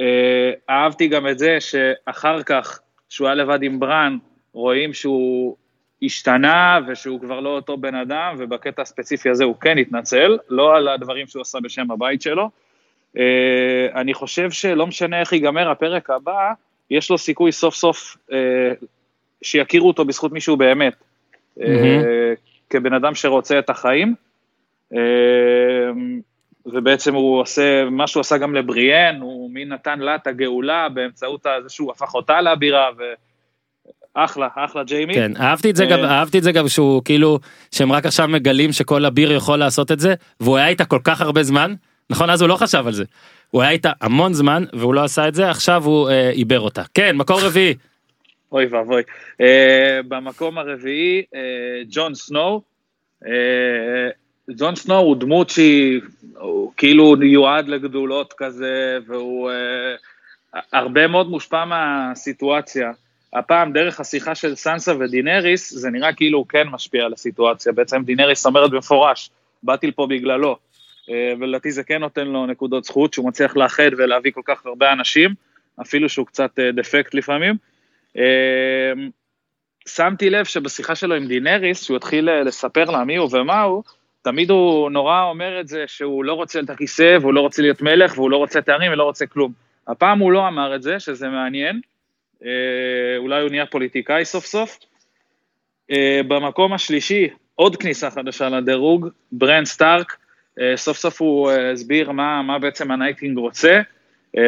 אה, אהבתי גם את זה שאחר כך, שהוא היה לבד עם ברן, רואים שהוא השתנה ושהוא כבר לא אותו בן אדם, ובקטע הספציפי הזה הוא כן התנצל, לא על הדברים שהוא עשה בשם הבית שלו. אה, אני חושב שלא משנה איך ייגמר הפרק הבא, יש לו סיכוי סוף סוף אה, שיכירו אותו בזכות מישהו באמת. אה, מהמם. כבן אדם שרוצה את החיים. אה, ובעצם הוא עושה, מה שהוא עשה גם לבריאן, הוא מי נתן לה את הגאולה באמצעות זה שהוא הפך אותה לאבירה, ואחלה, אחלה ג'יימי. כן אהבתי את זה אה, גם אהבתי את זה גם שהוא כאילו שהם רק עכשיו מגלים שכל אביר יכול לעשות את זה והוא היה איתה כל כך הרבה זמן נכון אז הוא לא חשב על זה. הוא היה איתה המון זמן והוא לא עשה את זה עכשיו הוא אה, עיבר אותה כן מקור רביעי אוי ואבוי. אה, במקום הרביעי, אה, ג'ון סנואו. ג'ון סנואו הוא דמות שהיא, הוא כאילו מיועד לגדולות כזה, והוא אה, הרבה מאוד מושפע מהסיטואציה. הפעם, דרך השיחה של סנסה ודינריס, זה נראה כאילו הוא כן משפיע על הסיטואציה. בעצם דינריס אומרת במפורש, באתי לפה בגללו. אה, ולדעתי זה כן נותן לו נקודות זכות, שהוא מצליח לאחד ולהביא כל כך הרבה אנשים, אפילו שהוא קצת אה, דפקט לפעמים. אמ, שמתי לב שבשיחה שלו עם דינריס, שהוא התחיל אה, לספר לה מי הוא ומה הוא, תמיד הוא נורא אומר את זה שהוא לא רוצה את הכיסא, והוא לא רוצה להיות מלך, והוא לא רוצה תארים ולא רוצה כלום. הפעם הוא לא אמר את זה, שזה מעניין. אה, אולי הוא נהיה פוליטיקאי סוף סוף. אה, במקום השלישי, עוד כניסה חדשה לדירוג, ברן סטארק. אה, סוף סוף הוא הסביר מה, מה בעצם הנייט קינג רוצה.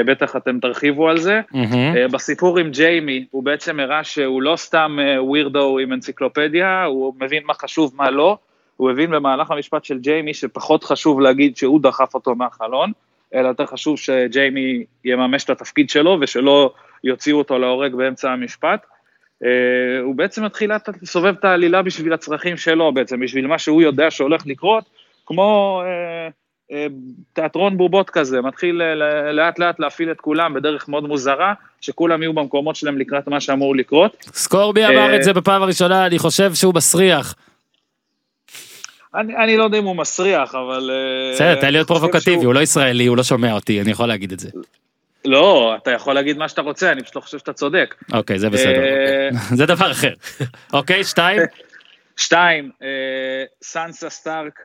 בטח אתם תרחיבו על זה. אה, בסיפור עם ג'יימי, הוא בעצם הראה שהוא לא סתם ווירדו עם אנציקלופדיה, הוא מבין מה חשוב, מה לא. הוא הבין במהלך המשפט של ג'יימי שפחות חשוב להגיד שהוא דחף אותו מהחלון, אלא יותר חשוב שג'יימי יממש את התפקיד שלו ושלא יוציאו אותו להורג באמצע המשפט. אה, הוא בעצם מתחיל לסובב את העלילה בשביל הצרכים שלו בעצם, בשביל מה שהוא יודע שהולך לקרות, כמו אה, אה, תיאטרון בובות כזה, מתחיל לאט לאט להפעיל את כולם בדרך מאוד מוזרה, שכולם יהיו במקומות שלהם לקראת מה שאמור לקרות. סקורבי אמר את זה בפעם הראשונה אני חושב שהוא מסריח. אני, אני לא יודע אם הוא מסריח, אבל... אה, בסדר תן להיות פרובוקטיבי שהוא- הוא לא ישראלי הוא לא שומע אותי אני יכול להגיד את זה. לא, אתה יכול להגיד מה שאתה רוצה, אני פשוט לא חושב שאתה צודק. אוקיי זה בסדר. אה, אוקיי. זה דבר אחר. אוקיי שתיים. שתיים, אה, סנסה סטארק,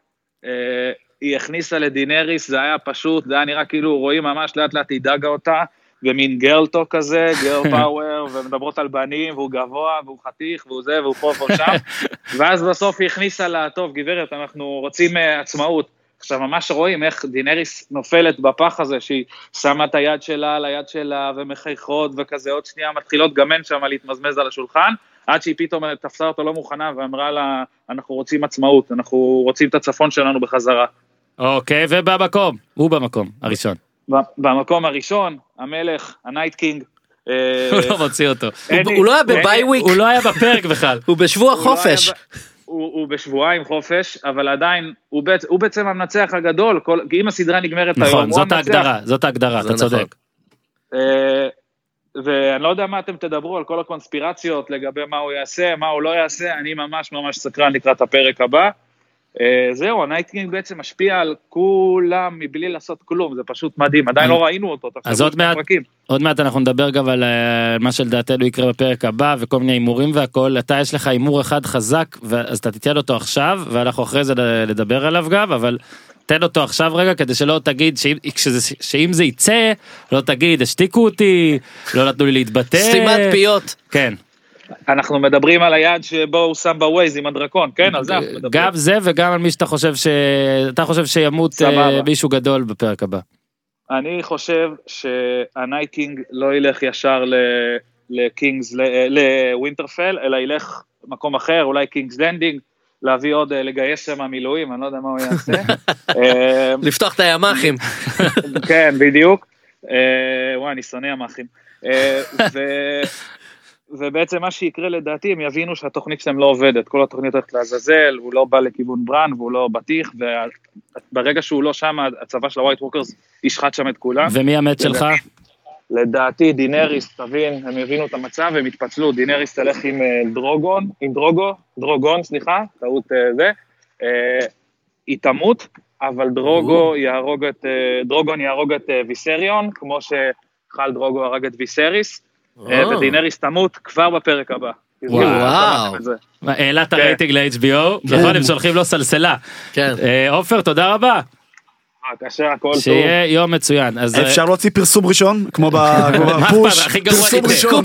היא הכניסה לדינריס, זה היה פשוט, זה היה נראה כאילו רואים ממש לאט לאט היא דגה אותה, ומין גרלטו כזה, גרל פאוור, ומדברות על בנים, והוא גבוה, והוא חתיך, והוא זה, והוא פה והוא שם, ואז בסוף היא הכניסה לה, טוב, גברת, אנחנו רוצים אה, עצמאות. עכשיו, ממש רואים איך דינריס נופלת בפח הזה, שהיא שמה את היד שלה על היד שלה, ומחייכות, וכזה עוד שנייה מתחילות גם הן שם להתמזמז על השולחן, עד שהיא פתאום תפסה אותו לא מוכנה ואמרה לה, אנחנו רוצים עצמאות, אנחנו רוצים את הצפון שלנו בחזרה. אוקיי, ובמקום, הוא במקום הראשון. במקום הראשון, המלך, הנייט קינג. אה, הוא לא מוציא אותו. הוא לא היה ב bye week, הוא לא היה בפרק בכלל. הוא בשבוע לא חופש. הוא, בשבועיים חופש, אבל עדיין, הוא, בעצ, הוא בעצם המנצח הגדול, כל, כי אם הסדרה נגמרת היום, נכון, זאת. ההגדרה, זאת ההגדרה, זה אתה נכון. צודק. אה, ואני לא יודע מה אתם תדברו על כל הקונספירציות לגבי מה הוא יעשה, מה הוא לא יעשה, אני ממש ממש סקרן לקראת הפרק הבא. אה, זהו, הנייטקינג בעצם משפיע על כולם מבלי לעשות כלום, זה פשוט מדהים, עדיין לא ראינו אותו, אז עוד מעט-. עוד מעט אנחנו נדבר גם על אה, מה שלדעתנו יקרה בפרק הבא וכל מיני הימורים והכל אתה יש לך הימור אחד חזק אז אתה תיתן אותו עכשיו ואנחנו אחרי זה לדבר עליו גם אבל תן אותו עכשיו רגע כדי שלא תגיד שאם, כשזה, שאם זה יצא לא תגיד השתיקו אותי לא נתנו לי להתבטא סתימת פיות. כן אנחנו מדברים על היעד שבו הוא שם בווייז עם הדרקון, כן? על זה אנחנו מדברים. גם זה וגם על מי שאתה חושב שאתה חושב שימות סבבה. אה, מישהו גדול בפרק הבא. אני חושב שהנייטקינג לא ילך ישר ל- לקינגס, ל- לווינטרפל, אלא ילך מקום אחר, אולי קינגס לנדינג, להביא עוד, אה, לגייס שם מילואים, אני לא יודע מה הוא יעשה. אה, לפתוח את הימ"חים. כן, בדיוק. אה, וואי, אני שונא ימ"חים. ובעצם מה שיקרה לדעתי, הם יבינו שהתוכנית שלהם לא עובדת, כל התוכנית הולכת לעזאזל, הוא לא בא לכיוון ברן והוא לא בטיח, וברגע שהוא לא שם, הצבא של ה White Walkers ישחט שם את כולם. ומי המת שלך? לדעתי דינריס, תבין, הם יבינו את המצב, הם יתפצלו, דינריס תלך עם אה, דרוגון, עם דרוגו, דרוגון, סליחה, טעות אה, זה, אה, היא תמות, אבל דרוגו יהרוג את, דרוגון יהרוג את ויסריון, כמו שחל דרוגו הרג את ויסריס, אה. ודינריס תמות כבר בפרק הבא. וואו. זה. מה, העלה את כן. הרייטינג ל-HBO, נכון הם שולחים לו סלסלה. כן. אה, עופר תודה רבה, בבקשה, הכל טוב. שיהיה יום מצוין. אז, אה, אפשר להוציא פרסום ראשון? כמו בפוש? פרסום ראשון.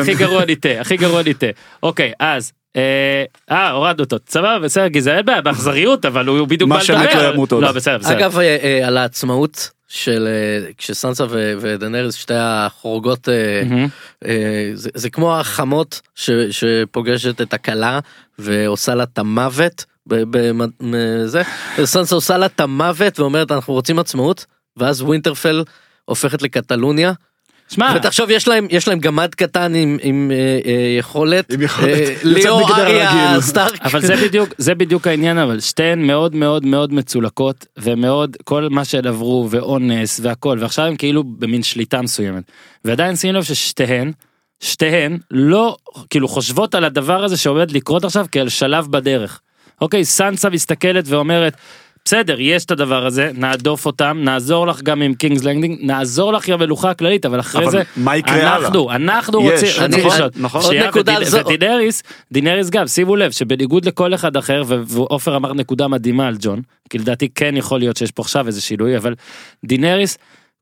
הכי גרוע ניטה, הכי גרוע ניטה. אוקיי, אז, אה, אה, הורדנו אותו, סבבה, בסדר, גזע, אין בעיה, באכזריות, אבל הוא בדיוק מה שמת. לא ימות עוד. לא, בסדר, בסדר. אגב אה, אה, על העצמאות של כשסנסה ו- ודנריס שתי החורגות זה, זה כמו החמות ש, שפוגשת את הכלה ועושה לה את המוות. ב- ב- מ- זה, סנסה עושה לה את המוות ואומרת אנחנו רוצים עצמאות ואז ווינטרפל הופכת לקטלוניה שמע, ותחשוב יש להם יש להם גמד קטן עם, עם אה, אה, יכולת, עם יכולת. אה, ליאור אריה. סטארק אבל זה בדיוק, זה בדיוק העניין, אבל שתיהן מאוד מאוד מאוד מצולקות, ומאוד, כל מה שהן עברו, ואונס, והכל, ועכשיו הן כאילו במין שליטה מסוימת. ועדיין שים לב ששתיהן, שתיהן לא, כאילו חושבות על הדבר הזה שעומד לקרות עכשיו כאל שלב בדרך. אוקיי, סנסה מסתכלת ואומרת, בסדר, יש את הדבר הזה, נהדוף אותם, נעזור לך גם עם קינגס לנדינג, נעזור לך עם המלוכה הכללית, אבל אחרי אבל זה, מה יקרה הלאה? אנחנו, אנחנו יש, רוצים, אני- רוצים לשאול. נכון. עוד נקודה על זה- ודינריס, דינריס גם, שימו לב שבניגוד לכל אחד אחר, ועופר אמר נקודה מדהימה על ג'ון, כי לדעתי כן יכול להיות שיש פה עכשיו איזה שינוי, אבל דינריס,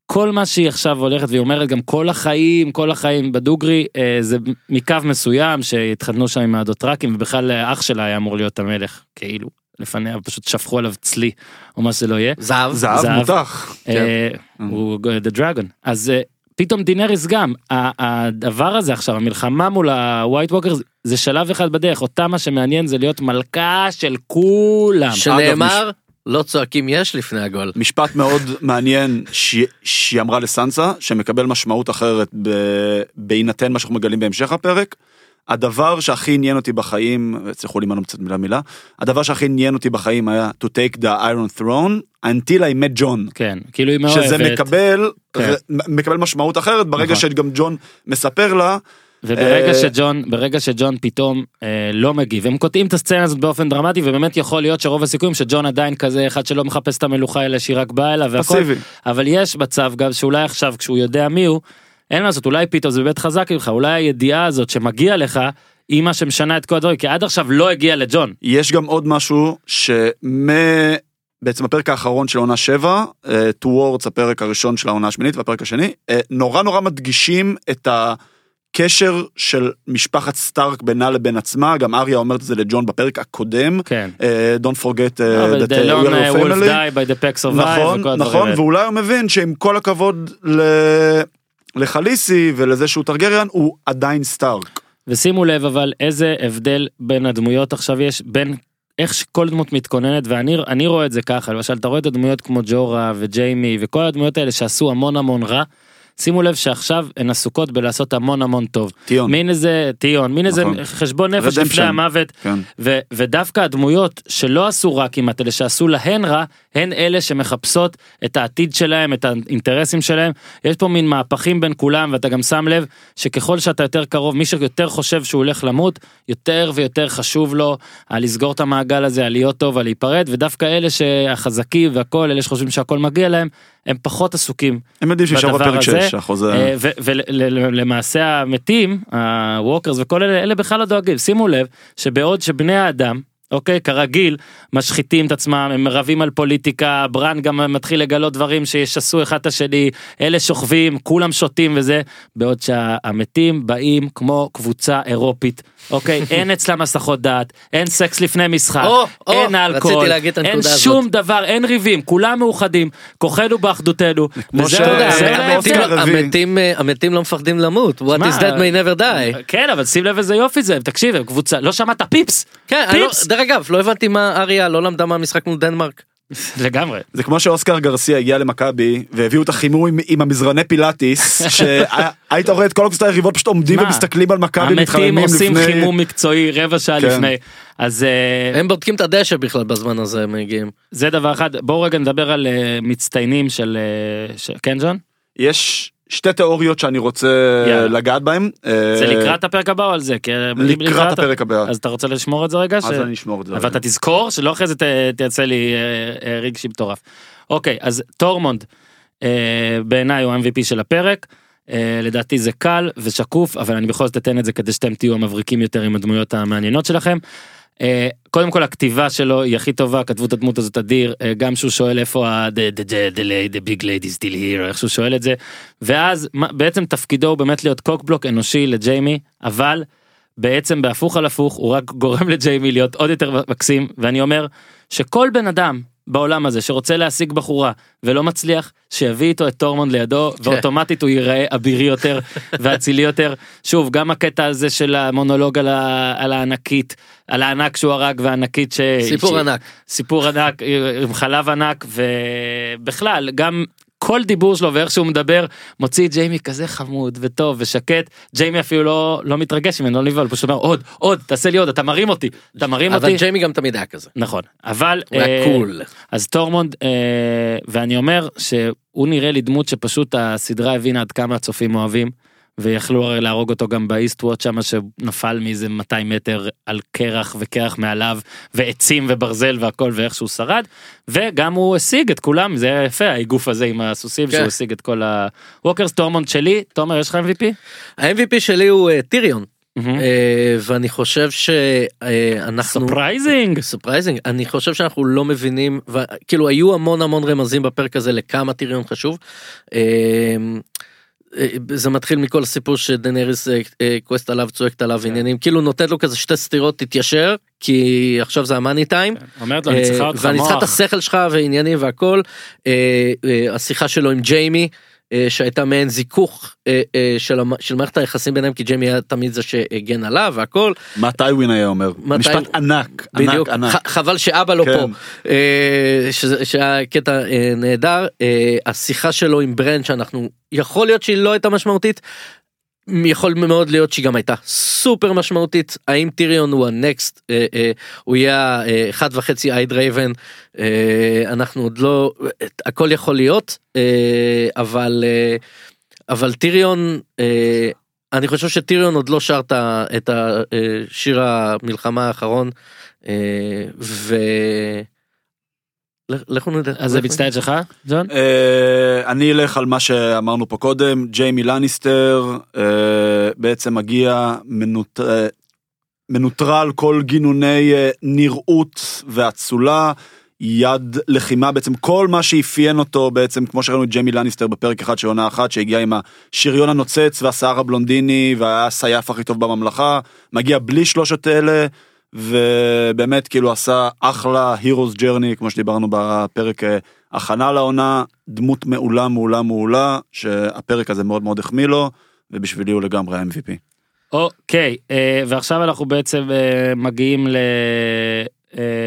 כל מה שהיא עכשיו הולכת והיא אומרת גם כל החיים כל החיים בדות'ראקי אה, זה מקו מסוים שהתחתנו שם עם הדוטרקים ובכלל אה, אח שלה היה אמור להיות המלך כאילו לפניה פשוט שפכו עליו צלי או מה שזה לא יהיה. זהב זהב זהב. מותח. אה, הוא The Dragon אז אה, פתאום דינריס גם ה- הדבר הזה עכשיו המלחמה מול הווייט ווקר זה שלב אחד בדרך אותה מה שמעניין זה להיות מלכה של כולם. שנאמר לא צועקים יש לפני הגול. משפט מאוד מעניין ש- שהיא אמרה לסנסה, שמקבל משמעות אחרת ב- בהינתן מה שאנחנו מגלים בהמשך הפרק. הדבר שהכי עניין אותי בחיים, תצטרכו להימנע קצת מילה מילה, הדבר שהכי עניין אותי בחיים היה to take the iron throne until I met John. כן כאילו היא מאוהבת. שזה מקבל, כן. מקבל משמעות אחרת ברגע נכון. שגם ג'ון מספר לה, וברגע אה, שג'ון ברגע שג'ון פתאום אה, לא מגיב הם קוטעים את הסצנה הזאת באופן דרמטי ובאמת יכול להיות שרוב הסיכויים שג'ון עדיין כזה אחד שלא מחפש את המלוכה אלא שהיא רק באה אליו והכל. אבל יש מצב גם שאולי עכשיו כשהוא יודע מי הוא אין מה לעשות אולי פתאום זה באמת חזק ממך אולי הידיעה הזאת שמגיע לך היא מה שמשנה את כל הדברים כי עד עכשיו לא הגיע לג'ון יש גם עוד משהו בעצם הפרק האחרון של עונה 7, אה, Towards הפרק הראשון של העונה השמינית והפרק השני, אה, נורא נורא מדגישים את הקשר של משפחת סטארק בינה לבין עצמה, גם אריה אומרת את זה לג'ון בפרק הקודם, כן. אה, Don't forget אבל that the uh, we are wolf family. die by the pack survive נכון, נכון. ואולי הוא מבין שעם כל הכבוד ל... לחליסי ולזה שהוא טרגריאן, הוא עדיין סטארק. ושימו לב אבל איזה הבדל בין הדמויות עכשיו יש בין איך שכל דמות מתכוננת ואני אני רואה את זה ככה למשל אתה רואה את הדמויות כמו ג'ורה וג'יימי וכל הדמויות האלה שעשו המון המון רע. שימו לב שעכשיו הן עסוקות בלעשות המון המון טוב. טיון. מין איזה טיון מין איזה נכון. חשבון נפש לפני. המוות כן. ו- ודווקא הדמויות שלא עשו רע כמעט אלה שעשו להן רע הן אלה שמחפשות את העתיד שלהם את האינטרסים שלהם יש פה מין מהפכים בין כולם ואתה גם שם לב שככל שאתה יותר קרוב מי שיותר חושב שהוא הולך למות יותר ויותר חשוב לו על לסגור את המעגל הזה על להיות טוב על להיפרד ודווקא אלה שהחזקים והכל אלה שחושבים שהכל מגיע להם הם פחות עסוקים הם יודעים שישאר בדבר בפרק הזה, 6, החוזה... אה, ולמעשה המתים, הווקרס וכל אלה, אלה בכלל לא דואגים. שימו לב שבעוד שבני האדם, אוקיי, כרגיל, משחיתים את עצמם, הם רבים על פוליטיקה, ברן גם מתחיל לגלות דברים שישסו אחד את השני, אלה שוכבים, כולם שותים וזה, בעוד שהמתים באים כמו קבוצה אירופית, אוקיי, אין אצלם הסחות דעת, אין סקס לפני משחק, או, או, אין אלכוהול, אין. שום דבר, אין ריבים, כולם מאוחדים, כוחנו באחדותנו. המתים- אה, המתים לא מפחדים למות what is that may never die. כן אבל שים לב איזה יופי זה תקשיב הם קבוצה לא שמעת פיפס כן, לא- דרך אגב לא הבנתי מה אריה לא למדה מהמשחק מול דנמרק. לגמרי זה כמו שאוסקר גרסיה הגיע למכבי והביאו את החימום עם, עם המזרני פילאטיס שהיית רואה את כל הקבוצת היריבות פשוט עומדים מה? ומסתכלים על מכבי המתים מתחממים עושים לפני חימום מקצועי רבע שעה כן. לפני אז אה, הם בודקים את הדשא בכלל בזמן הזה הם מגיעים. זה דבר אחד בואו רגע נדבר על אה, מצטיינים של אה, של- כן ג'ון יש שתי תיאוריות שאני רוצה יאללה. לגעת בהם זה לקראת הפרק הבא או על זה אה, לקראת הפרק הבא אז אתה רוצה לשמור את זה רגע ש- אז אני אשמור את זה אבל אתה תזכור שלא אחרי זה ת- תייצא לי אה, אה, רגשי מטורף. אוקיי אז טורמונד אה, בעיניי הוא MVP של הפרק. אה, לדעתי זה קל ושקוף אבל אני בכל זאת אתן את זה כדי שאתם תהיו המבריקים יותר עם הדמויות המעניינות שלכם. אה, קודם כל הכתיבה שלו היא הכי טובה כתבו את הדמות הזאת אדיר אה, גם שהוא שואל איפה ה- the, the, the, the, the big lady still here איך שהוא שואל את זה. ואז בעצם תפקידו הוא באמת להיות cockblock אנושי לג'יימי אבל בעצם בהפוך על הפוך הוא רק גורם לג'יימי להיות עוד יותר מקסים ואני אומר שכל בן אדם בעולם הזה שרוצה להשיג בחורה ולא מצליח שיביא איתו את טורמונד לידו ואוטומטית הוא ייראה אבירי יותר ואצילי יותר שוב גם הקטע הזה של המונולוג על, ה, על הענקית על הענק שהוא הרג והענקית ש... סיפור ש... ענק. סיפור ענק עם חלב ענק ובכלל גם כל דיבור שלו ואיך שהוא מדבר מוציא את ג'יימי כזה חמוד וטוב ושקט ג'יימי אפילו לא לא מתרגש ממנו לא נבהל פשוט אומר עוד עוד תעשה לי עוד אתה מרים אותי אתה מרים אבל אותי ג'יימי גם תמיד היה כזה. נכון אבל אה, cool. אז טורמונד אה, ואני אומר שהוא נראה לי דמות שפשוט הסדרה הבינה עד כמה הצופים אוהבים ויכלו הרי להרוג אותו גם באיסטוואץ' שמה שנפל מאיזה 200 מטר על קרח וקרח מעליו ועצים וברזל והכל ואיך שהוא שרד וגם הוא השיג את כולם זה היה יפה האיגוף הזה עם הסוסים כן. שהוא השיג את כל ה walkers טורמונד שלי תומר יש לך MVP? ה-MVP שלי הוא אה, טיריון מהמם. אה, ואני חושב שאנחנו surprising surprising אני חושב שאנחנו לא מבינים כאילו היו המון המון רמזים בפרק הזה לכמה טיריון חשוב. אה, זה מתחיל מכל הסיפור שדאינריז אה, אה, כועסת עליו צועקת עליו עניינים כאילו נותנת לו כזה שתי סטירות תתיישר כי עכשיו זה ה money time. אומרת לו אני צריכה אה, אותך ואני צריכה את השכל שלך ועניינים והכל אה, אה, השיחה שלו עם ג'יימי. אה, שהייתה מעין זיכוך אה, אה, של, המ- של מערכת היחסים ביניהם כי ג'יימי היה תמיד זה שהגן עליו והכל. מה טיווין היה אומר. מה משפט טי- ענק בדיוק. ענק. ענק ח- חבל שאבא לא כן. פה שזה- שהיה קטע נהדר. השיחה שלו עם ברן שאנחנו יכול להיות שהיא לא הייתה משמעותית. יכול מאוד להיות שהיא גם הייתה סופר משמעותית. האם טיריון הוא הנקסט אה, אה, הוא יהיה אה, אחד וחצי אייד רייבן אה, אנחנו עוד לא הכל יכול להיות אה, אבל אה, אבל טיריון אה, אני חושב שטיריון עוד לא שר את את השיר המלחמה האחרון אה, ו... לכ- לכו נדע. אז זה מצטייד שלך ג'ון? אה, אני אלך על מה שאמרנו פה קודם ג'יימי לניסטר אה, בעצם מגיע אה, מנוטרל כל גינוני נראות ואצולה יד לחימה בעצם כל מה שאפיין אותו בעצם כמו שראינו את ג'יימי לניסטר בפרק אחד של עונה אחת שהגיע עם השריון הנוצץ והשיער הבלונדיני והיה הסייף הכי טוב בממלכה מגיע בלי שלושת אלה ובאמת כאילו עשה אחלה הירוס ג'רני כמו שדיברנו בפרק אה, הכנה לעונה דמות מעולה מעולה מעולה שהפרק הזה מאוד מאוד החמיא לו ובשבילי הוא לגמרי ה-MVP. אוקיי, אה, ועכשיו אנחנו בעצם אה, מגיעים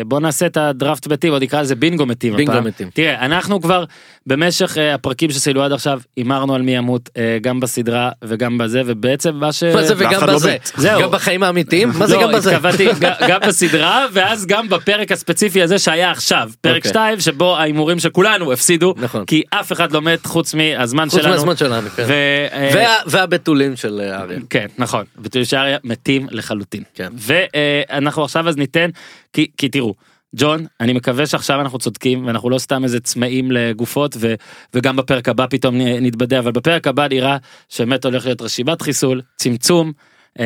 בוא נעשה את הדראפט מתים, עוד נקרא לזה בינגו מתים בינגו הפעם. מתים. תראה, אנחנו כבר במשך אה, הפרקים שסיימו עד עכשיו, הימרנו על מי ימות אה, גם בסדרה וגם בזה, ובעצם מה ש... מה זה וגם לא בזה? מת. זהו. גם בחיים האמיתיים? מה זה לא, גם בזה? התכוונתי ג- גם בסדרה ואז גם בפרק הספציפי הזה שהיה עכשיו פרק אוקיי. 2 שבו ההימורים של כולנו הפסידו נכון. כי אף אחד לא מת חוץ מהזמן חוץ שלנו. מהזמן שלנו, כן. ו- אה, וה- והבתולים של אריה. כן נכון בתולי שאריה מתים לחלוטין כן. ואנחנו עכשיו אז ניתן כי כי תראו. ג'ון אני מקווה שעכשיו אנחנו צודקים ואנחנו לא סתם איזה צמאים לגופות ו, וגם בפרק הבא פתאום נתבדה אבל בפרק הבא נראה שבאמת הולך להיות רשימת חיסול צמצום. אה,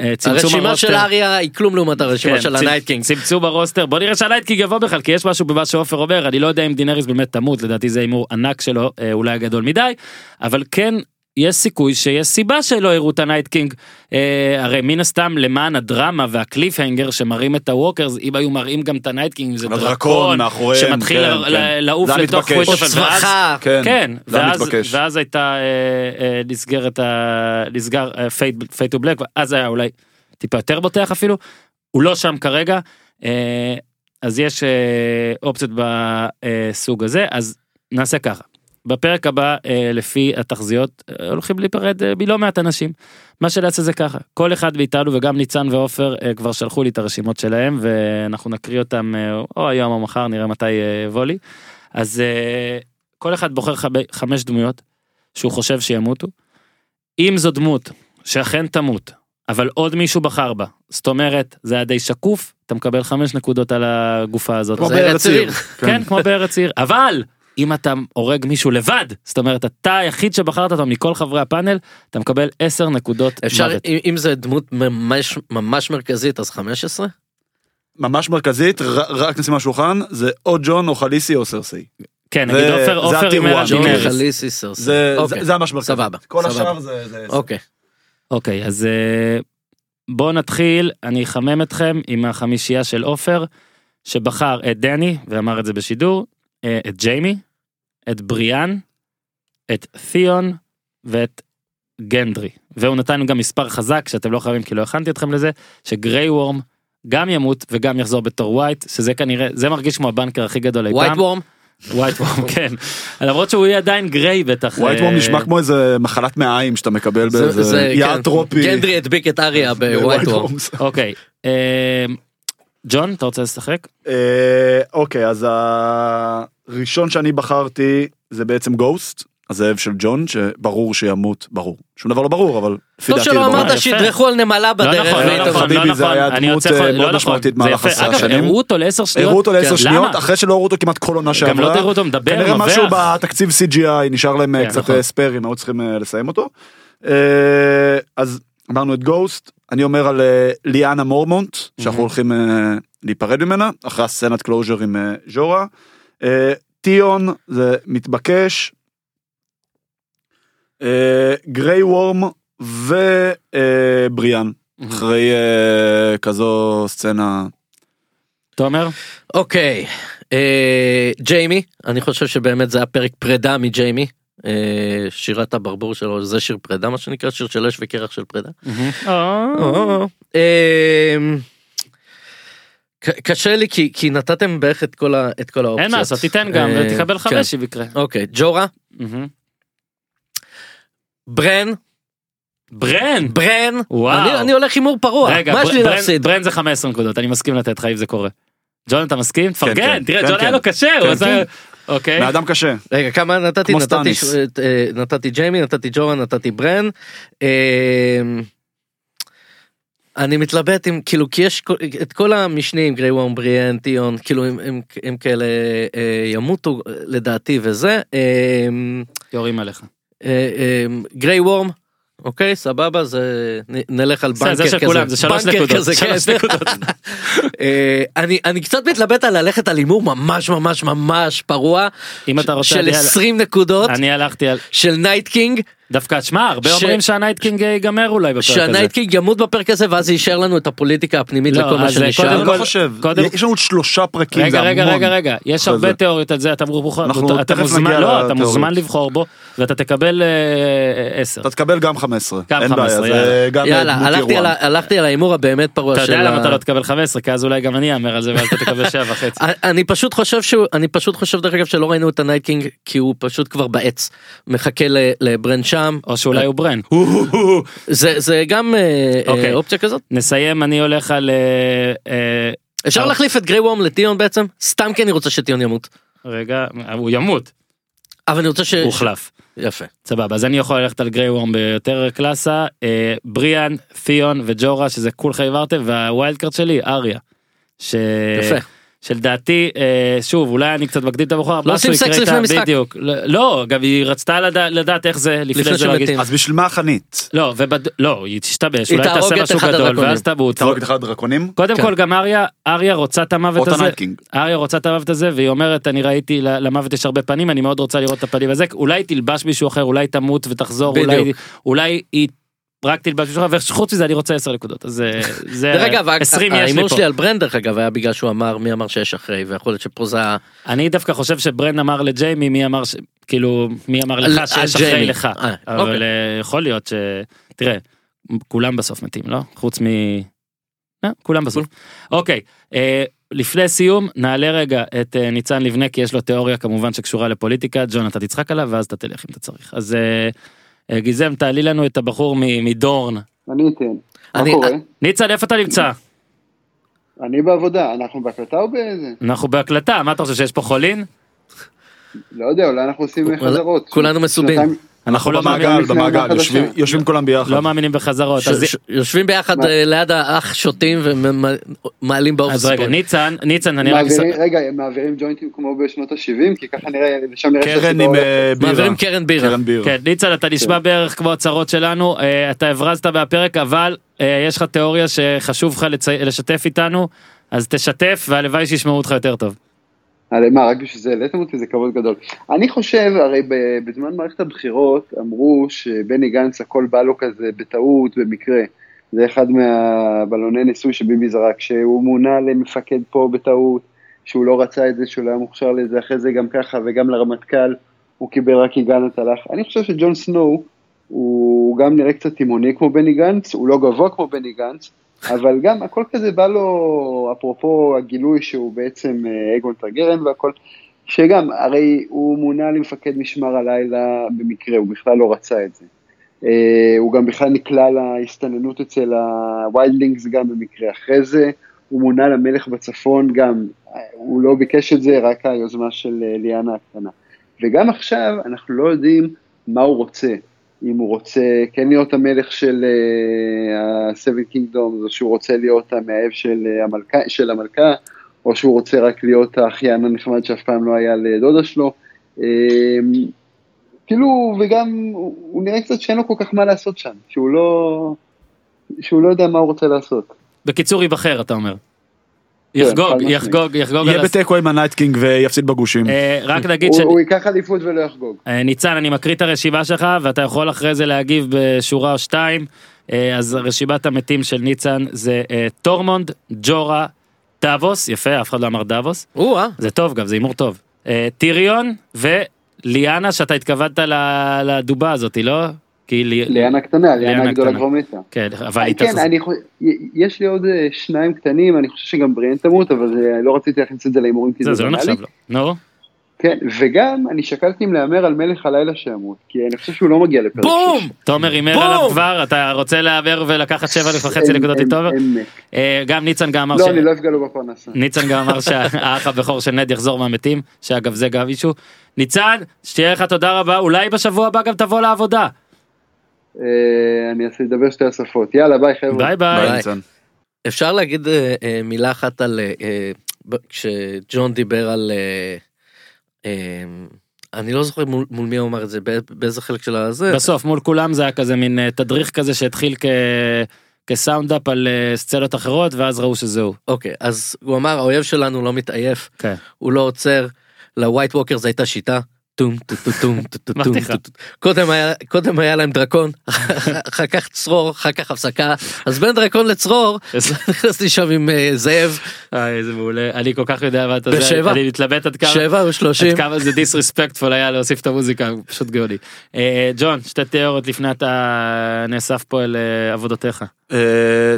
אה, הרשימה. של אריה היא כלום לעומת הרשימה כן, של צ- ה Night King. צמצום הרוסטר בוא נראה שה Night King יבוא בכלל כי יש משהו במה שעופר אומר אני לא יודע אם דאינריז באמת תמות לדעתי זה הימור ענק שלו אה, אולי גדול מדי אבל כן יש סיכוי שיש סיבה שלא הראו את ה Night King אה, הרי מן הסתם למען הדרמה וה cliffhanger שמראים את ה walkers אם היו מראים גם את ה Night King זה דרקון מאחוריהם, שמתחיל כן, ל- כן. ל- לעוף לתוך מתבקש. או צווחה. כן, כן, ואז, מתבקש. ואז הייתה אה, אה, נסגרת ה... נסגר fade to black, אז היה אולי טיפה יותר בוטח אפילו, הוא לא שם כרגע, אה, אז יש אה, אופציות בסוג הזה, אז נעשה ככה. בפרק הבא אה, לפי התחזיות אה, הולכים להיפרד אה, מלא מעט אנשים. מה שנעשה זה ככה כל אחד מאיתנו וגם ניצן ועופר אה, כבר שלחו לי את הרשימות שלהם ואנחנו נקריא אותם אה, או היום או מחר נראה מתי אה, יבוא לי. אז אה, כל אחד בוחר חב- חמש דמויות שהוא חושב שימותו. אם זו דמות שאכן תמות אבל עוד מישהו בחר בה זאת אומרת זה היה די שקוף אתה מקבל חמש נקודות על הגופה הזאת. כמו בארץ ארץ עיר. עיר. כן כמו בארץ עיר אבל אם אתה הורג מישהו לבד זאת אומרת אתה היחיד שבחרת אותו מכל חברי הפאנל אתה מקבל 10 נקודות אפשר, מוות. אם אם זה דמות ממש ממש מרכזית אז 15? ממש מרכזית ר- רק נשים על השולחן זה או ג'ון או חליסי או סרסי. כן זה- נגיד עופר עופר. ג'ון דינריס. חליסי סרסי. זה אוקיי. זה- זה ממש מרכזי. סבבה, כל סבבה. השאר זה זה- אוקיי. אוקיי אז אה, בואו נתחיל אני אחמם אתכם עם החמישייה של עופר שבחר את דני ואמר את זה בשידור אה, את ג'יימי את בריאן את תיאון ואת גנדרי והוא נתן גם מספר חזק שאתם לא חייבים כי לא הכנתי אתכם לזה שגריי וורם גם ימות וגם יחזור בתור wight שזה כנראה זה מרגיש כמו הבנקר הכי גדול איי ווייט פעם. וורם? ווייט וורם כן למרות שהוא יהיה עדיין גריי בטח ווייט אה, וורם נשמע כמו איזה מחלת מעיים שאתה מקבל זה- באיזה זה- יעד כן. טרופי. גנדרי הדביק את אריה ב White Worm. אוקיי אה, ג'ון אתה רוצה לשחק אה, אוקיי אז הראשון שאני בחרתי זה בעצם גוסט הזאב של ג'ון שברור שימות ברור שום דבר לא ברור אבל לפי טוב דעתי שלא זה ברור. אמרת יפה. שידרכו על נמלה לא בדרך. נכון, לא נכון, חביבי, לא זה נכון, היה אני דמות, רוצה, אה, יכול- מאוד לא נכון, משמעותית זה במהלך. עשרה אגב, שנים. הראו אותו לעשר שניות, הראו אותו לעשר למה? שניות אחרי שלא הראו אותו כמעט כל עונה שעברה. גם לא תראו אותו מדבר, כנראה מבח. משהו בתקציב CGI נשאר להם אה, כן, קצת נכון. אה, ספיירים היו צריכים אה, לסיים אותו. אה, אז אמרנו את גוסט אני אומר על אה, ליאנה מורמונט שאנחנו הולכים אה, להיפרד ממנה אחרי הסצנת closure עם אה, ג'ורה. תיאון זה מתבקש. גריי וורם ובריאן אחרי כזו סצנה תומר אוקיי. ג'יימי, אני חושב שבאמת זה היה פרק פרידה מג'יימי. אה, שירת הברבור שלו זה שיר פרידה מה שנקרא שיר של אש וקרח של פרידה. אה, אמ, קשה לי כי כי נתתם בערך את כל ה- את כל האופציות. אין מה לעשות תיתן גם אה, ותקבל כן. חמש אם יקרה. אוקיי ג'ורה. ברן ברן ברן וואו. אני אני הולך הימור פרוע רגע מה יש לי ברן- להפסיד. ברן זה 15 נקודות אני מסכים לתת לך אם זה קורה. ג'ון אתה מסכים? תפרגן כן. תראה כן, ג'ון היה כן. לו קשה אוקיי מאדם קשה. רגע כמה נתתי כמו נתתי סטאניס. אה, נתתי ג'יימי נתתי ג'ורה נתתי ברן. אמ, אני מתלבט עם כאילו כי יש את כל המשנים גריי וורם בריאן תיאון כאילו הם, הם, הם כאלה אה, ימותו לדעתי וזה. אמ, יורים עליך. אה, אמ, גריי וורם אוקיי סבבה זה נלך על זה- בנקר זה כזה. של כולם, זה שלוש נקודות, שלוש כן. נקודות. אה, אני אני קצת מתלבט על ללכת על הימור ממש ממש ממש פרוע אם אתה רוצה, של אני- 20 נקודות אני הלכתי על של Night King דווקא שמע הרבה ש- אומרים שה Night King אה, ייגמר אולי בפרק הזה. שה Night King ימות בפרק הזה ואז יישאר לנו את הפוליטיקה הפנימית לא, לכל מה אז זה שנשאר. קודם אני כל- לא חושב, קודם- יש לנו עוד שלושה פרקים, רגע זה רגע המון. רגע רגע יש אחרי הרבה זה. תיאוריות על זה אתה אנחנו אתה תכף מוזמן לא אתה. מוזמן לבחור בו ואתה תקבל 10 אתה תקבל גם 15, גם אין 15, בעיה, זה גם יאללה דמות הלכתי על אירוע. ה- הלכתי על ההימור הבאמת פרוע אתה של יודע למה אתה לא תקבל 15 כי אז אולי גם אני אאמר על זה ואז אתה תקבל 7 וחצי. אני פשוט חושב שהוא אני פשוט חושב דרך אגב שלא ראינו את ה Night King כי הוא פשוט כבר בעץ מחכה ל- לברן שם או שאולי הוא ברן. זה זה גם אה, אה, אוקיי. אופציה כזאת נסיים אני הולך על אה, אפשר. להחליף את גריי וורם לתיאון בעצם סתם כי אני רוצה שתיאון ימות רגע הוא ימות אבל אני רוצה ש... הוחלף. יפה סבבה אז אני יכול ללכת על גריי וורם ביותר קלאסה אה, בריאן תיאון וג'ורה שזה כולכם העברתם וה wild card שלי אריה. ש... יפה. שלדעתי אה, שוב אולי אני קצת מקדים את הבחור לא עושים סקס לפני משחק. בדיוק לא, לא גם היא רצתה לדע, לדעת איך זה לפני לפני זה להגיד. אז בשביל מה החנית? לא ובד... לא היא תשתבש אולי תעשה את משהו גדול הדרקונים. ואז תמות. תהרוג את אחד הדרקונים? קודם כן. כל גם אריה אריה רוצה את המוות הזה. אריה רוצה את המוות הזה והיא אומרת אני ראיתי למוות יש הרבה פנים אני מאוד רוצה לראות את הפנים הזה אולי תלבש מישהו אחר אולי תמות ותחזור. אולי אולי היא רק תלבש אחר וחוץ מזה אני רוצה 10 נקודות אז זה- זה דרך אגב 20 יש לי ההימור פה. שלי על ברן דרך אגב היה בגלל שהוא אמר מי אמר שיש אחרי ויכול להיות שפה זה אני דווקא חושב שברן אמר לג'יימי מי אמר ש... כאילו מי אמר לך שיש אחרי. לך אה, אבל אוקיי. אה, יכול להיות ש... תראה כולם בסוף מתים לא חוץ מ... לא, כולם בסוף. אוקיי אה, לפני סיום נעלה רגע את אה, ניצן לבנה כי יש לו תיאוריה כמובן שקשורה לפוליטיקה ג'ון אתה תצחק עליו ואז אתה תלך אם אתה צריך אז אה, אה, גיזם תעלי לנו את הבחור מדורן אני אתן. מה אני- קורה? ניצן איפה אתה נמצא אני בעבודה, אנחנו בהקלטה או באיזה? אנחנו בהקלטה מה אתה חושב שיש פה חולין לא יודע, אולי אנחנו עושים חזרות. כולנו מסובים. אנחנו לא במעגל, במעגל, יושבים-. יושבים כולם ביחד. לא מאמינים בחזרות ש- אז ש- יושבים ביחד מה? אה, ליד האח שותים ומעלים באופס אז רגע ניצן ניצן אני רק מעבירים- רגע, הם מעבירים ג'וינטים כמו בשנות ה-70? כי ככה נראה, לשם נראה קרן עם. אה, בירה. מעבירים קרן בירה. קרן בירה. כן, ניצן, אתה נשמע בערך כמו הצהרות שלנו, אה, אתה הברזת מהפרק, אבל יש לך תיאוריה שחשוב לך לשתף איתנו, אז תשתף, והלוואי שישמעו אותך יותר טוב. הרי מה, רק בשביל זה העליתם אותי, זה כבוד גדול. אני חושב, הרי בזמן מערכת הבחירות אמרו שבני גנץ הכל בא לו כזה בטעות, במקרה. זה אחד מהבלוני ניסוי שביבי זרק, שהוא מונה למפקד פה בטעות, שהוא לא רצה את זה, שהוא לא היה מוכשר לזה, אחרי זה גם ככה, וגם לרמטכ"ל, הוא קיבל רק כי גנץ הלך. אני חושב שג'ון סנואו, הוא גם נראה קצת תמוני כמו בני גנץ, הוא לא גבוה כמו בני גנץ, אבל גם הכל כזה בא לו, אפרופו הגילוי שהוא בעצם אה, אגון טארגריין והכל, שגם, הרי הוא מונה למפקד משמר הלילה במקרה, הוא בכלל לא רצה את זה. אה, הוא גם בכלל נקלע להסתננות אצל ה wildlings גם במקרה אחרי זה, הוא מונה למלך בצפון גם, הוא לא ביקש את זה, רק היוזמה של אה, ליאנה הקטנה. וגם עכשיו אנחנו לא יודעים מה הוא רוצה, אם הוא רוצה כן להיות המלך של ה-Seven Kingdoms, או שהוא רוצה להיות המאהב של, אה, המלכה, של המלכה, או שהוא רוצה רק להיות האחיין הנחמד שאף פעם לא היה לדודה שלו. אה, כאילו, וגם הוא נראה קצת שאין לו כל כך מה לעשות שם, שהוא לא, שהוא לא יודע מה הוא רוצה לעשות. בקיצור, ייבחר, אתה אומר. כן, יחגוג. יחגוג, יחגוג. יהיה בתיקו עם ה Night King ויפסיד בגושים. אה, רק נגיד ש... הוא ייקח אליפות ולא יחגוג. אה, ניצן, אני מקריא את הרשימה שלך, ואתה יכול אחרי זה להגיב בשורה או שתיים. אה, אז רשימת המתים של ניצן זה טורמונד, ג'ורה, דאבוס, יפה, אף אחד לא אמר דאבוס. זה טוב גם, זה הימור טוב. טיריון וליאנה, שאתה התכוונת ל- לדובה הזאתי, לא? כי לי... ליאנה קטנה, ליאנה הגדולה. כבר מתה. כן, אבל היא כן, תחזור. אני חושב, יש לי עוד אה, שניים קטנים, אני חושב שגם בריאן תמות, אבל זה- לא רציתי להכניס את זה להימורים כי זה, זה לא. נחשב לו. נו, כן, וגם אני שקלתי אם להמר על מלך הלילה שימות, כי אני חושב שהוא לא מגיע לפרק בום! תומר הימר! עליו כבר, אתה רוצה להמר ולקחת שבע וחצי אין- נקודות. אה, גם ניצן גם אמר לא, ש... אני לא אפגע לו בפרנסה. ניצן גם אמר שהאח הבכור של נד יחזור מהמתים, שאגב זה גם אישו. ניצן, שתהיה לך תודה רבה, אולי בשבוע הבא גם תבוא לעבודה. אה, אני אעשה לדבר שתי השפות. יאללה, ביי חבר'ה. ביי ביי. אפשר להגיד אה, אה, מילה אחת על כשג'ון דיבר על אני לא זוכר מול, מול מי הוא אמר את זה, בא- באיזה חלק של הזה. בסוף מול כולם זה היה כזה מין תדריך כזה שהתחיל כ... כ sound up על סצנות אחרות ואז ראו שזהו. אוקיי, אז הוא אמר האויב שלנו לא מתעייף, כן. הוא לא עוצר, ל white walkers הייתה שיטה. טום טו טו טום טו טו טום אמרתי לך. טו טו. קודם היה קודם היה להם דרקון אחר כך צרור אחר כך הפסקה אז בין דרקון לצרור נכנסתי שם עם אה, זאב איזה מעולה אני כל כך יודע מה אתה יודע. אני מתלבט עד כמה שבע עד כמה זה disrespectful היה להוסיף את המוזיקה פשוט גאוני. אה, ג'ון שתי תיאוריות לפני אתה נאסף פה אל אה, עבודותיך.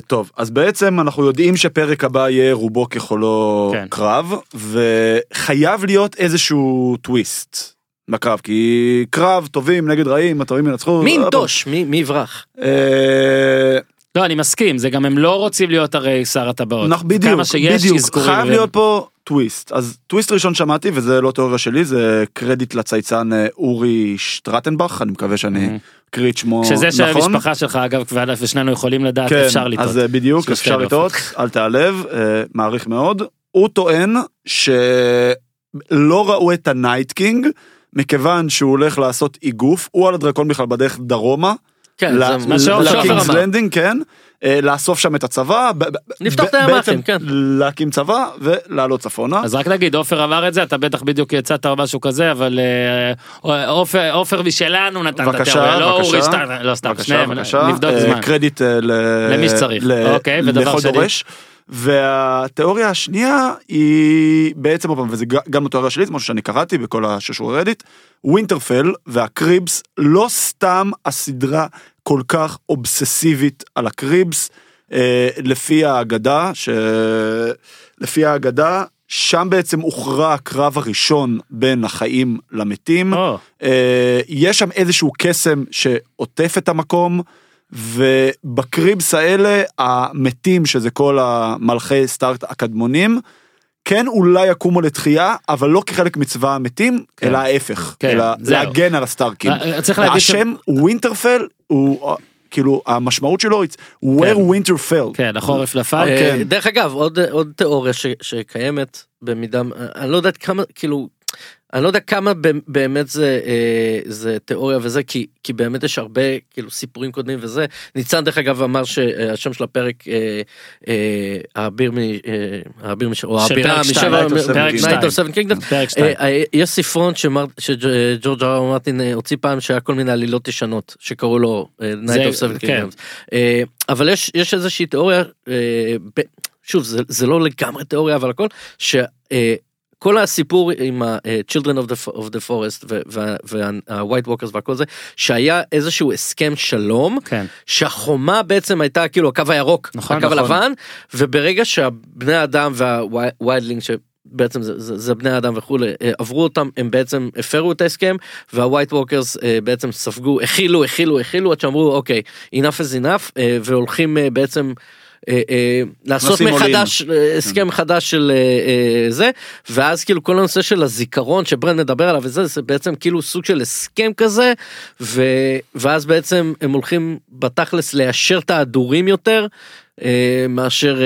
טוב, אז בעצם אנחנו יודעים שפרק הבא יהיה רובו ככולו כן. קרב, וחייב להיות איזשהו טוויסט בקרב, כי קרב טובים נגד רעים, הטובים ינצחו. מי ינטוש מי מי יברח אה, לא אני מסכים זה גם הם לא רוצים להיות הרי שר הטבעות. בדיוק, כמה שיש בדיוק, אזכורים. חייב להיות פה טוויסט. אז טוויסט ראשון שמעתי, וזה לא תיאוריה שלי, זה קרדיט לצייצן אה, אורי שטרטנבך, אני מקווה שאני. אקריא את שמו שזה של נכון. המשפחה שלך אגב ושנינו יכולים לדעת כן, אפשר לטעות. אז אה, בדיוק, אפשר לטעות, אל תיעלב, אה, מעריך מאוד. הוא טוען שלא ראו את ה night king, מכיוון שהוא הולך לעשות איגוף, הוא על הדרקון בכלל בדרך דרומה, כן ל- זה מה. לקינגס לנדינג, כן, אה, לאסוף שם את הצבא, לפתוח את הימ"חים, כן. להקים צבא ולעלות צפונה. אז רק נגיד עופר אמר את זה אתה בטח בדיוק יצאת או משהו כזה אבל אה, עופר עופר משלנו נתן את התיאוריה לא. אורי שטרן לא סתם בבקשה, שניהם בבקשה, נבדוק אה, זמן. קרדיט אה, ל- למי שצריך. ל- אוקיי, ודבר לכל שני? והתיאוריה השנייה היא בעצם, עוד פעם, וזה גם התיאוריה שלי, זה משהו שאני קראתי בכל הששור רדיט, ווינטרפל והקריבס, לא סתם הסדרה כל כך אובססיבית על הקריבס, אה, לפי האגדה, ש... לפי האגדה, שם בעצם הוכרע הקרב הראשון בין החיים למתים. או, אה, יש שם איזשהו קסם שעוטף את המקום, ובקריבס האלה, המתים, שזה כל המלכי סטארט הקדמונים, כן אולי יקומו לתחייה, אבל לא כחלק מצבא המתים, כן. אלא ההפך, כן, אלא זהו. להגן על הסטארקים. אה, צריך להגיד ש- השם ווינטרפל הוא, אה, כאילו, המשמעות שלו, it's where כן. winter fell. כן החורף נפל. אה, כן. דרך אגב עוד עוד תיאוריה ש- שקיימת במידה אני לא יודעת כמה כאילו אני לא יודע כמה באמת זה אה, זה תיאוריה וזה כי כי באמת יש הרבה כאילו סיפורים קודמים וזה ניצן דרך אגב אמר שהשם של הפרק אה, אה, האביר מ... אה, האביר מש... או האבירה משבע Night of Seven פרק Kingdoms. Night of Seven Kingdoms. אה, אה, יש ספרון שמר- שג'ורג' אר מרטין אה, הוציא פעם שהיה כל מיני עלילות ישנות שקראו לו אה, Night of Seven כן. Kingdoms. אה, אבל יש יש איזושהי תיאוריה אה, ב- שוב זה זה לא לגמרי תיאוריה אבל הכל שכל הסיפור עם ה-Children of the, of the Forest וה-White Walkers והכל זה שהיה איזשהו הסכם שלום כן. שהחומה בעצם הייתה כאילו הקו הירוק נכון, הקו נכון. הלבן וברגע שהבני אדם וה wildling שבעצם זה, זה, זה בני אדם וכולי אה, עברו אותם הם בעצם הפרו את ההסכם וה white walkers בעצם ספגו הכילו הכילו הכילו עד שאמרו אוקיי enough is enough אה, והולכים אה, בעצם. אה, אה, לעשות מחדש אה, הסכם חדש של זה ואז כאילו כל הנושא של הזיכרון שברן מדבר עליו וזה זה בעצם כאילו סוג של הסכם כזה ו, ואז בעצם הם הולכים בתכלס ליישר את ההדורים יותר מאשר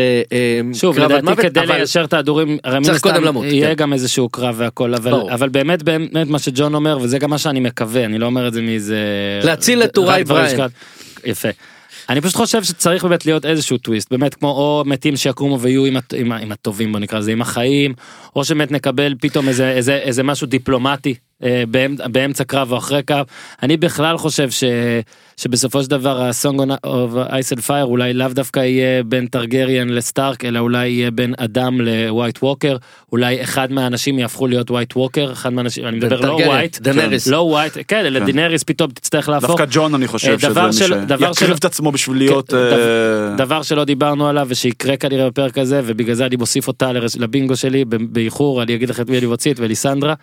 שוב לדעתי כדי אבל- ליישר את ההדורים הרי מן צריך הסתם קודם למות, יהיה כן. גם איזשהו קרב והכל אבל ברור. אבל באמת באמת מה שג'ון אומר וזה גם מה שאני מקווה אני לא אומר את זה מאיזה להציל את טוראי בריין. יפה. אני פשוט חושב שצריך באמת להיות איזשהו טוויסט באמת כמו או מתים שיקומו ויהיו עם, עם, עם הטובים בוא נקרא לזה עם החיים או שבאמת נקבל פתאום איזה איזה איזה משהו דיפלומטי אה, באמצע, באמצע קרב או אחרי קרב. אני בכלל חושב ש, שבסופו של דבר ה song of ice and fire אולי לאו דווקא יהיה בין טרגריאן לסטארק אלא אולי יהיה בין אדם ל white walker אולי אחד מהאנשים יהפכו להיות white walker אחד מהאנשים אני מדבר לא ווייט דנריס. לא ווייט כן אלא דינריס פתאום תצטרך להפוך דווקא ג'ון אני חושב אה, שזה דבר מי שיקריב את עצמו בשביל להיות... כן, אה, דבר שלא דיברנו עליו ושיקרה כנראה בפרק הזה ובגלל זה אני מוסיף אותה לבינגו שלי באיחור אני אגיד לך את מי אני מוציא את מליסנדרה.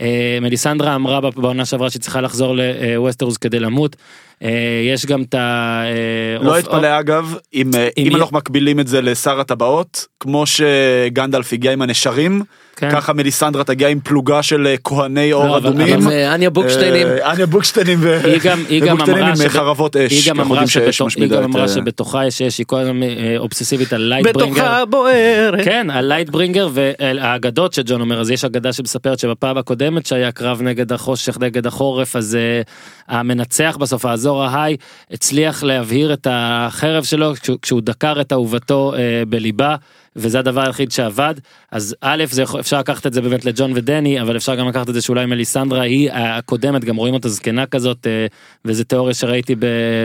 אה, מליסנדרה אמרה בעונה שעברה שהיא צריכה לחזור לווסטרוס כדי למות. אה, יש גם את ה... אה, לא אתפלא אגב אם אה, אנחנו מקבילים את זה לשר הטבעות כמו שגנדלף הגיע עם הנשרים כן. ככה מליסנדרה תגיע עם פלוגה של אה, כהני אור לא, אדומים. עם אה, אניה בוקשטיינים. אה, אניה בוקשטיינים ו- היא גם- היא גם ובוקשטיינים אמרה עם חרבות אש. היא גם אמרה שבתוך- היא גם אמרה שבתוכה יש אש, היא כל הזמן אובססיבית על לייטברינגר. בתוכה בוערת. כן, על לייטברינגר והאגדות שג'ון אומר, אז יש אגדה שמספרת שבפעם הקודמת שהיה קרב נגד החושך נגד החורף, אז המנצח בסוף, האזור אהאיי, הצליח להבעיר את החרב שלו כשהוא, דקר את אהובתו בליבה. וזה הדבר היחיד שעבד. אז א' זה יכול, אפשר לקחת את זה באמת לג'ון ודני אבל אפשר גם לקחת את זה שאולי מליסנדרה היא הקודמת גם רואים אותה זקנה כזאת אה, וזה תיאוריה שראיתי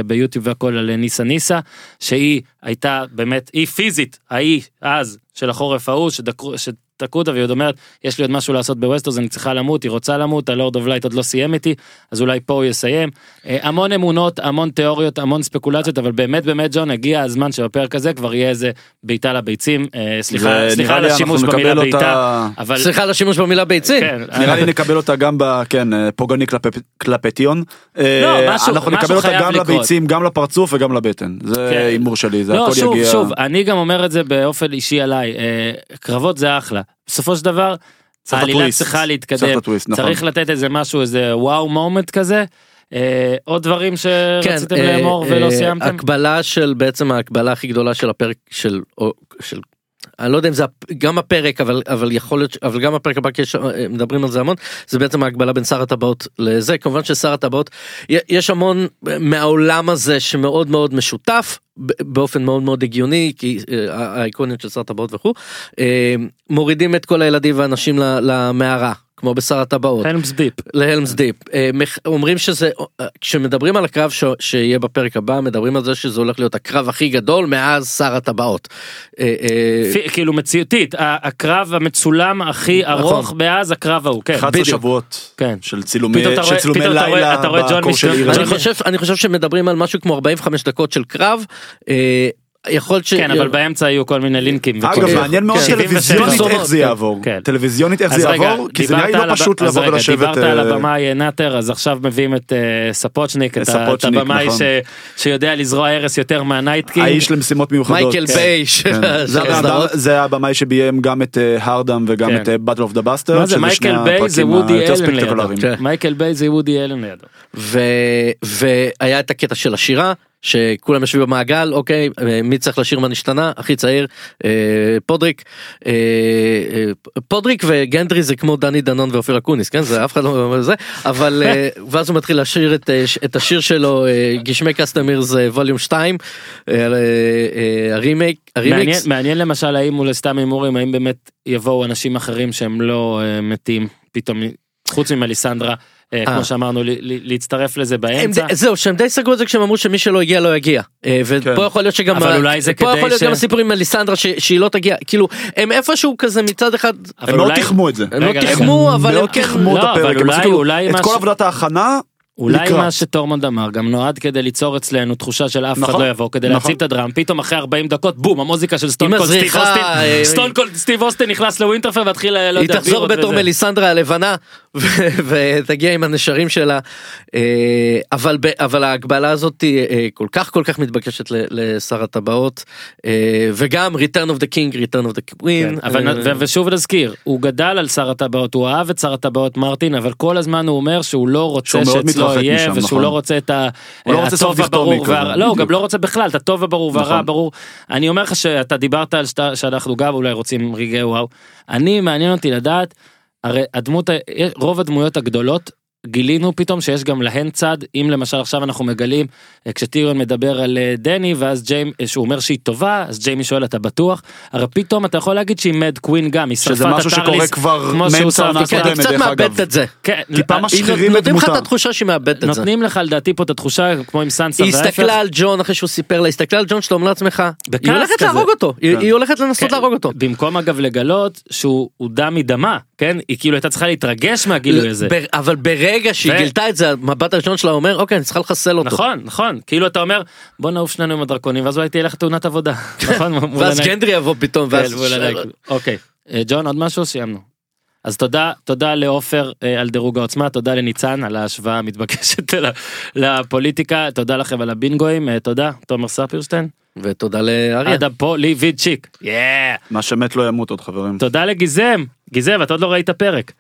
ביוטיוב והכל על ניסה ניסה שהיא הייתה באמת היא פיזית ההיא אז של החורף ההוא שדקרו שתקעו אותה והיא עוד אומרת יש לי עוד משהו לעשות בווסטרס אני צריכה למות היא רוצה למות ה lord of light עוד לא סיים איתי אז אולי פה הוא יסיים אה, המון אמונות המון תיאוריות המון ספקולציות אבל באמת באמת ג'ון הגיע הזמן שבפרק הזה כבר יהיה איזה בעיטה לביצים אה, סליחה סליחה על השימוש במילה בעיטה אבל סליחה על השימוש במילה ביצים. כן, נראה לי נקבל אותה גם ב... כן, אה, פוגעני כלפי- כלפי טיון. לא, משהו- אנחנו משהו נקבל אותה גם לקרות. לביצים, גם לפרצוף וגם לבטן. זה כן. הימור שלי, זה לא הכל שוב יגיע... שוב אני גם אומר את זה באופן אישי עליי קרבות זה אחלה בסופו של דבר העלילה. צריכה צריך להתקדם הטוויסט, נכון. צריך לתת איזה משהו איזה וואו מומנט כזה אה, עוד דברים שרציתם אה, לאמור אה, ולא סיימתם הקבלה של בעצם ההקבלה הכי גדולה של הפרק של או- של. אני לא יודע אם זה גם הפרק אבל אבל יכול להיות אבל גם הפרק הבא כי אה, מדברים על זה המון זה בעצם ההקבלה בין שר הטבעות לזה. כמובן ששר הטבעות יש המון מהעולם הזה שמאוד מאוד משותף באופן מאוד מאוד הגיוני כי אה, האיקוניות של שר הטבעות וכו' אה, מורידים את כל הילדים והנשים למערה כמו בשר הטבעות. הלמס דיפ להלמס דיפ אה, אומרים שזה אה, כשמדברים על הקרב ש- שיהיה בפרק הבא מדברים על זה שזה הולך להיות הקרב הכי גדול מאז שר הטבעות. אה, כאילו מציאותית הקרב המצולם הכי נכון. ארוך מאז הקרב ההוא כן 11 בדיוק. שבועות כן. של צילומי לילה בקור של חושב אני חושב שמדברים על משהו כמו 45 דקות של קרב. אה, יכול ש... כן אבל באמצע היו כל מיני לינקים אגב מעניין מאוד כן. טלוויזיונית איך זה כן. יעבור כן. טלוויזיונית איך זה יעבור כי זה נראה לא על פשוט לבוא רגע, ולשבת דיברת על אה, הבמאי נאטר אז עכשיו מביאים את אה, ספוצ'ניק את הבמאי נכון. שיודע לזרוע הרס יותר מה night king. האיש למשימות מיוחדות. מייקל כן. ביי כן. זה הבמאי שביים גם את אה, הרדם וגם כן. את battle of the bastards. מה זה מייקל ביי זה וודי אלן לידו. כן. מייקל ביי זה וודי אלן לידו. והיה את הקטע של השירה שכולם יושבים במעגל אוקיי אה, מי צריך לשיר מה נשתנה? הכי צעיר אה, פודריק. אה, אה, פודריק וגנדרי זה כמו דני דנון ואופיר אקוניס כן? זה אף אחד לא אומר זה אבל אה, ואז הוא מתחיל לשיר את, אה, את השיר שלו אה, גשמי קסטמירס ווליום 2 אה, אה, אה, הרימייק מעניין, הרימיקס. מעניין למשל האם הוא סתם הימורים האם באמת יבואו אנשים אחרים שהם לא אה, מתים פתאום חוץ ממליסנדרה. כמו שאמרנו ל- ל- להצטרף לזה באמצע. זהו שהם די סגרו את זה כשהם אמרו שמי שלא הגיע לא יגיע אה, ופה כן. יכול להיות שגם אבל אולי זה פה כדי יכול להיות גם הסיפור עם אליסנדרה שהיא לא תגיע כאילו הם איפשהו כזה מצד אחד אבל הם אולי- תחמו את זה. הם לא. תחמו אבל הם מאוד כן תחמו את לא, הפרק. אולי- את כל עבודת ההכנה אולי לקראת. מה שטורמונד אמר גם נועד כדי ליצור אצלנו תחושה של אף אחד נכון, לא יבוא כדי נכון. להציב את ה drum פתאום אחרי 40 דקות בום המוזיקה של סטון קולד סטיב אוסטין אה, סטון קולד סטיב אוסטין נכנס לווינטרפל והתחיל אה, לא היא יודע, תחזור בירות בתור וזה. מליסנדרה הלבנה ותגיע עם הנשרים שלה אה, אבל אבל ההקבלה הזאת היא אה, כל כך כל כך מתבקשת לשר הטבעות אה, וגם return of the king return of the כן, queen אבל אה, נ- ו- ושוב נזכיר הוא גדל על שר הטבעות הוא אהב את שר הטבעות מרטין אבל כל הזמן הוא אומר שהוא לא רוצה שאצלו יהיה משם, ושהוא נכון. לא רוצה את ה- הוא לא רוצה הטוב סוף דיכוטומי הברור כזה, לא הוא גם. לא רוצה בכלל את הטוב הברור והרע נכון. הברור אני אומר לך שאתה דיברת על שאתה- שאנחנו גם אולי רוצים רגעי וואו אני מעניין אותי לדעת הרי הדמות רוב הדמויות הגדולות. גילינו פתאום שיש גם להן צד אם למשל עכשיו אנחנו מגלים אה, כשטיריון מדבר על אה, דני ואז ג'יימ אה, שהוא אומר שהיא טובה אז ג'יימי שואל אתה בטוח הרי פתאום אתה יכול להגיד שהיא מד קווין גם היא שרפה שזה את משהו שקורה הטרליס כבר מאמצע העונה את כן, היא הקודמת, קצת דרך מאבדת אגב. את זה כן, טיפה משחירים את נותנים לך את דמותה. התחושה שהיא מאבדת את זה. נותנים לך לדעתי פה את התחושה כמו עם סנסה היא. הסתכלה על ג'ון אחרי שהוא סיפר לה, הסתכלה על ג'ון שאתה אומר לעצמך, היא הולכת. להרוג אותו, היא כן. הולכת לנסות כן, להרוג אותו. במקום אגב לגלות שהוא הוא דם מדמה כן היא כאילו הייתה צריכה להתרגש מהגילוי הזה. בר- אבל ברגע שהיא ו- גילתה את זה, המבט הראשון שלה אומר, אוקיי, אני צריכה לחסל אותו. נכון נכון כאילו אתה אומר בוא נעוף שנינו עם הדרקונים ואז אולי תהיה לך תאונת עבודה. נכון? ואז. גנדרי יבוא פתאום, כן, ואז... אוקיי אה, ג'ון עוד משהו סיימנו. אז תודה תודה לעופר אה, על דירוג העוצמה תודה לניצן על ההשוואה המתבקשת לפוליטיקה תודה לכם על הבינגואים אה, תודה תומר ספירשטיין ותודה לאריה. אדם פוליביצ'יק. יאה. מה שמת לא ימות עוד חברים. תודה לגיזם. גיזם, אתה עוד לא ראית פרק.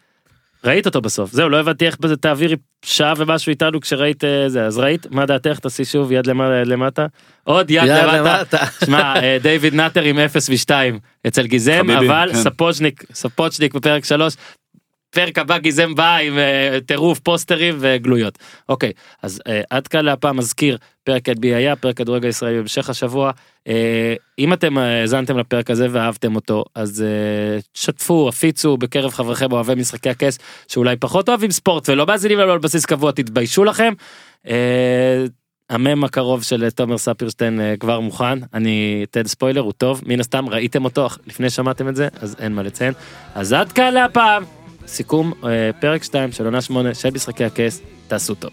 ראית אותו בסוף. זהו, לא הבנתי איך בזה תעבירי שעה ומשהו איתנו כשראית אה, זה. אז ראית? מה דעתך? תעשי שוב יד למעלה, יד למטה. עוד יד יד למטה. למטה. שמע, אה, דיוויד נאטר עם 0 ו-2 אצל גיזם, חביבי, אבל כן. ספוצ'ניק, ספוצ'ניק בפרק 3. פרק הבא גיזם בא עם אה, טירוף פוסטרים וגלויות. אוקיי, אז אה, עד כאן להפעם מזכיר, פרק NBA היה, פרק כדורגל ישראלי בהמשך השבוע. אה, אם אתם אה, האזנתם לפרק הזה ואהבתם אותו, אז אה, שתפו, הפיצו בקרב חבריכם אוהבי משחקי הכס, שאולי פחות אוהבים ספורט ולא מאזינים לנו על בסיס קבוע, תתביישו לכם. אה, המם הקרוב של תומר ספירשטיין אה, כבר מוכן, אני אתן ספוילר, הוא טוב, מן הסתם ראיתם אותו לפני שמעתם את זה, אז אין מה לציין. אז עד כאן להפעם, סיכום אה, פרק 2 של עונה 8 של משחקי הכס, תעשו טוב.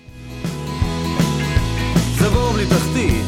זבור בלי תחתית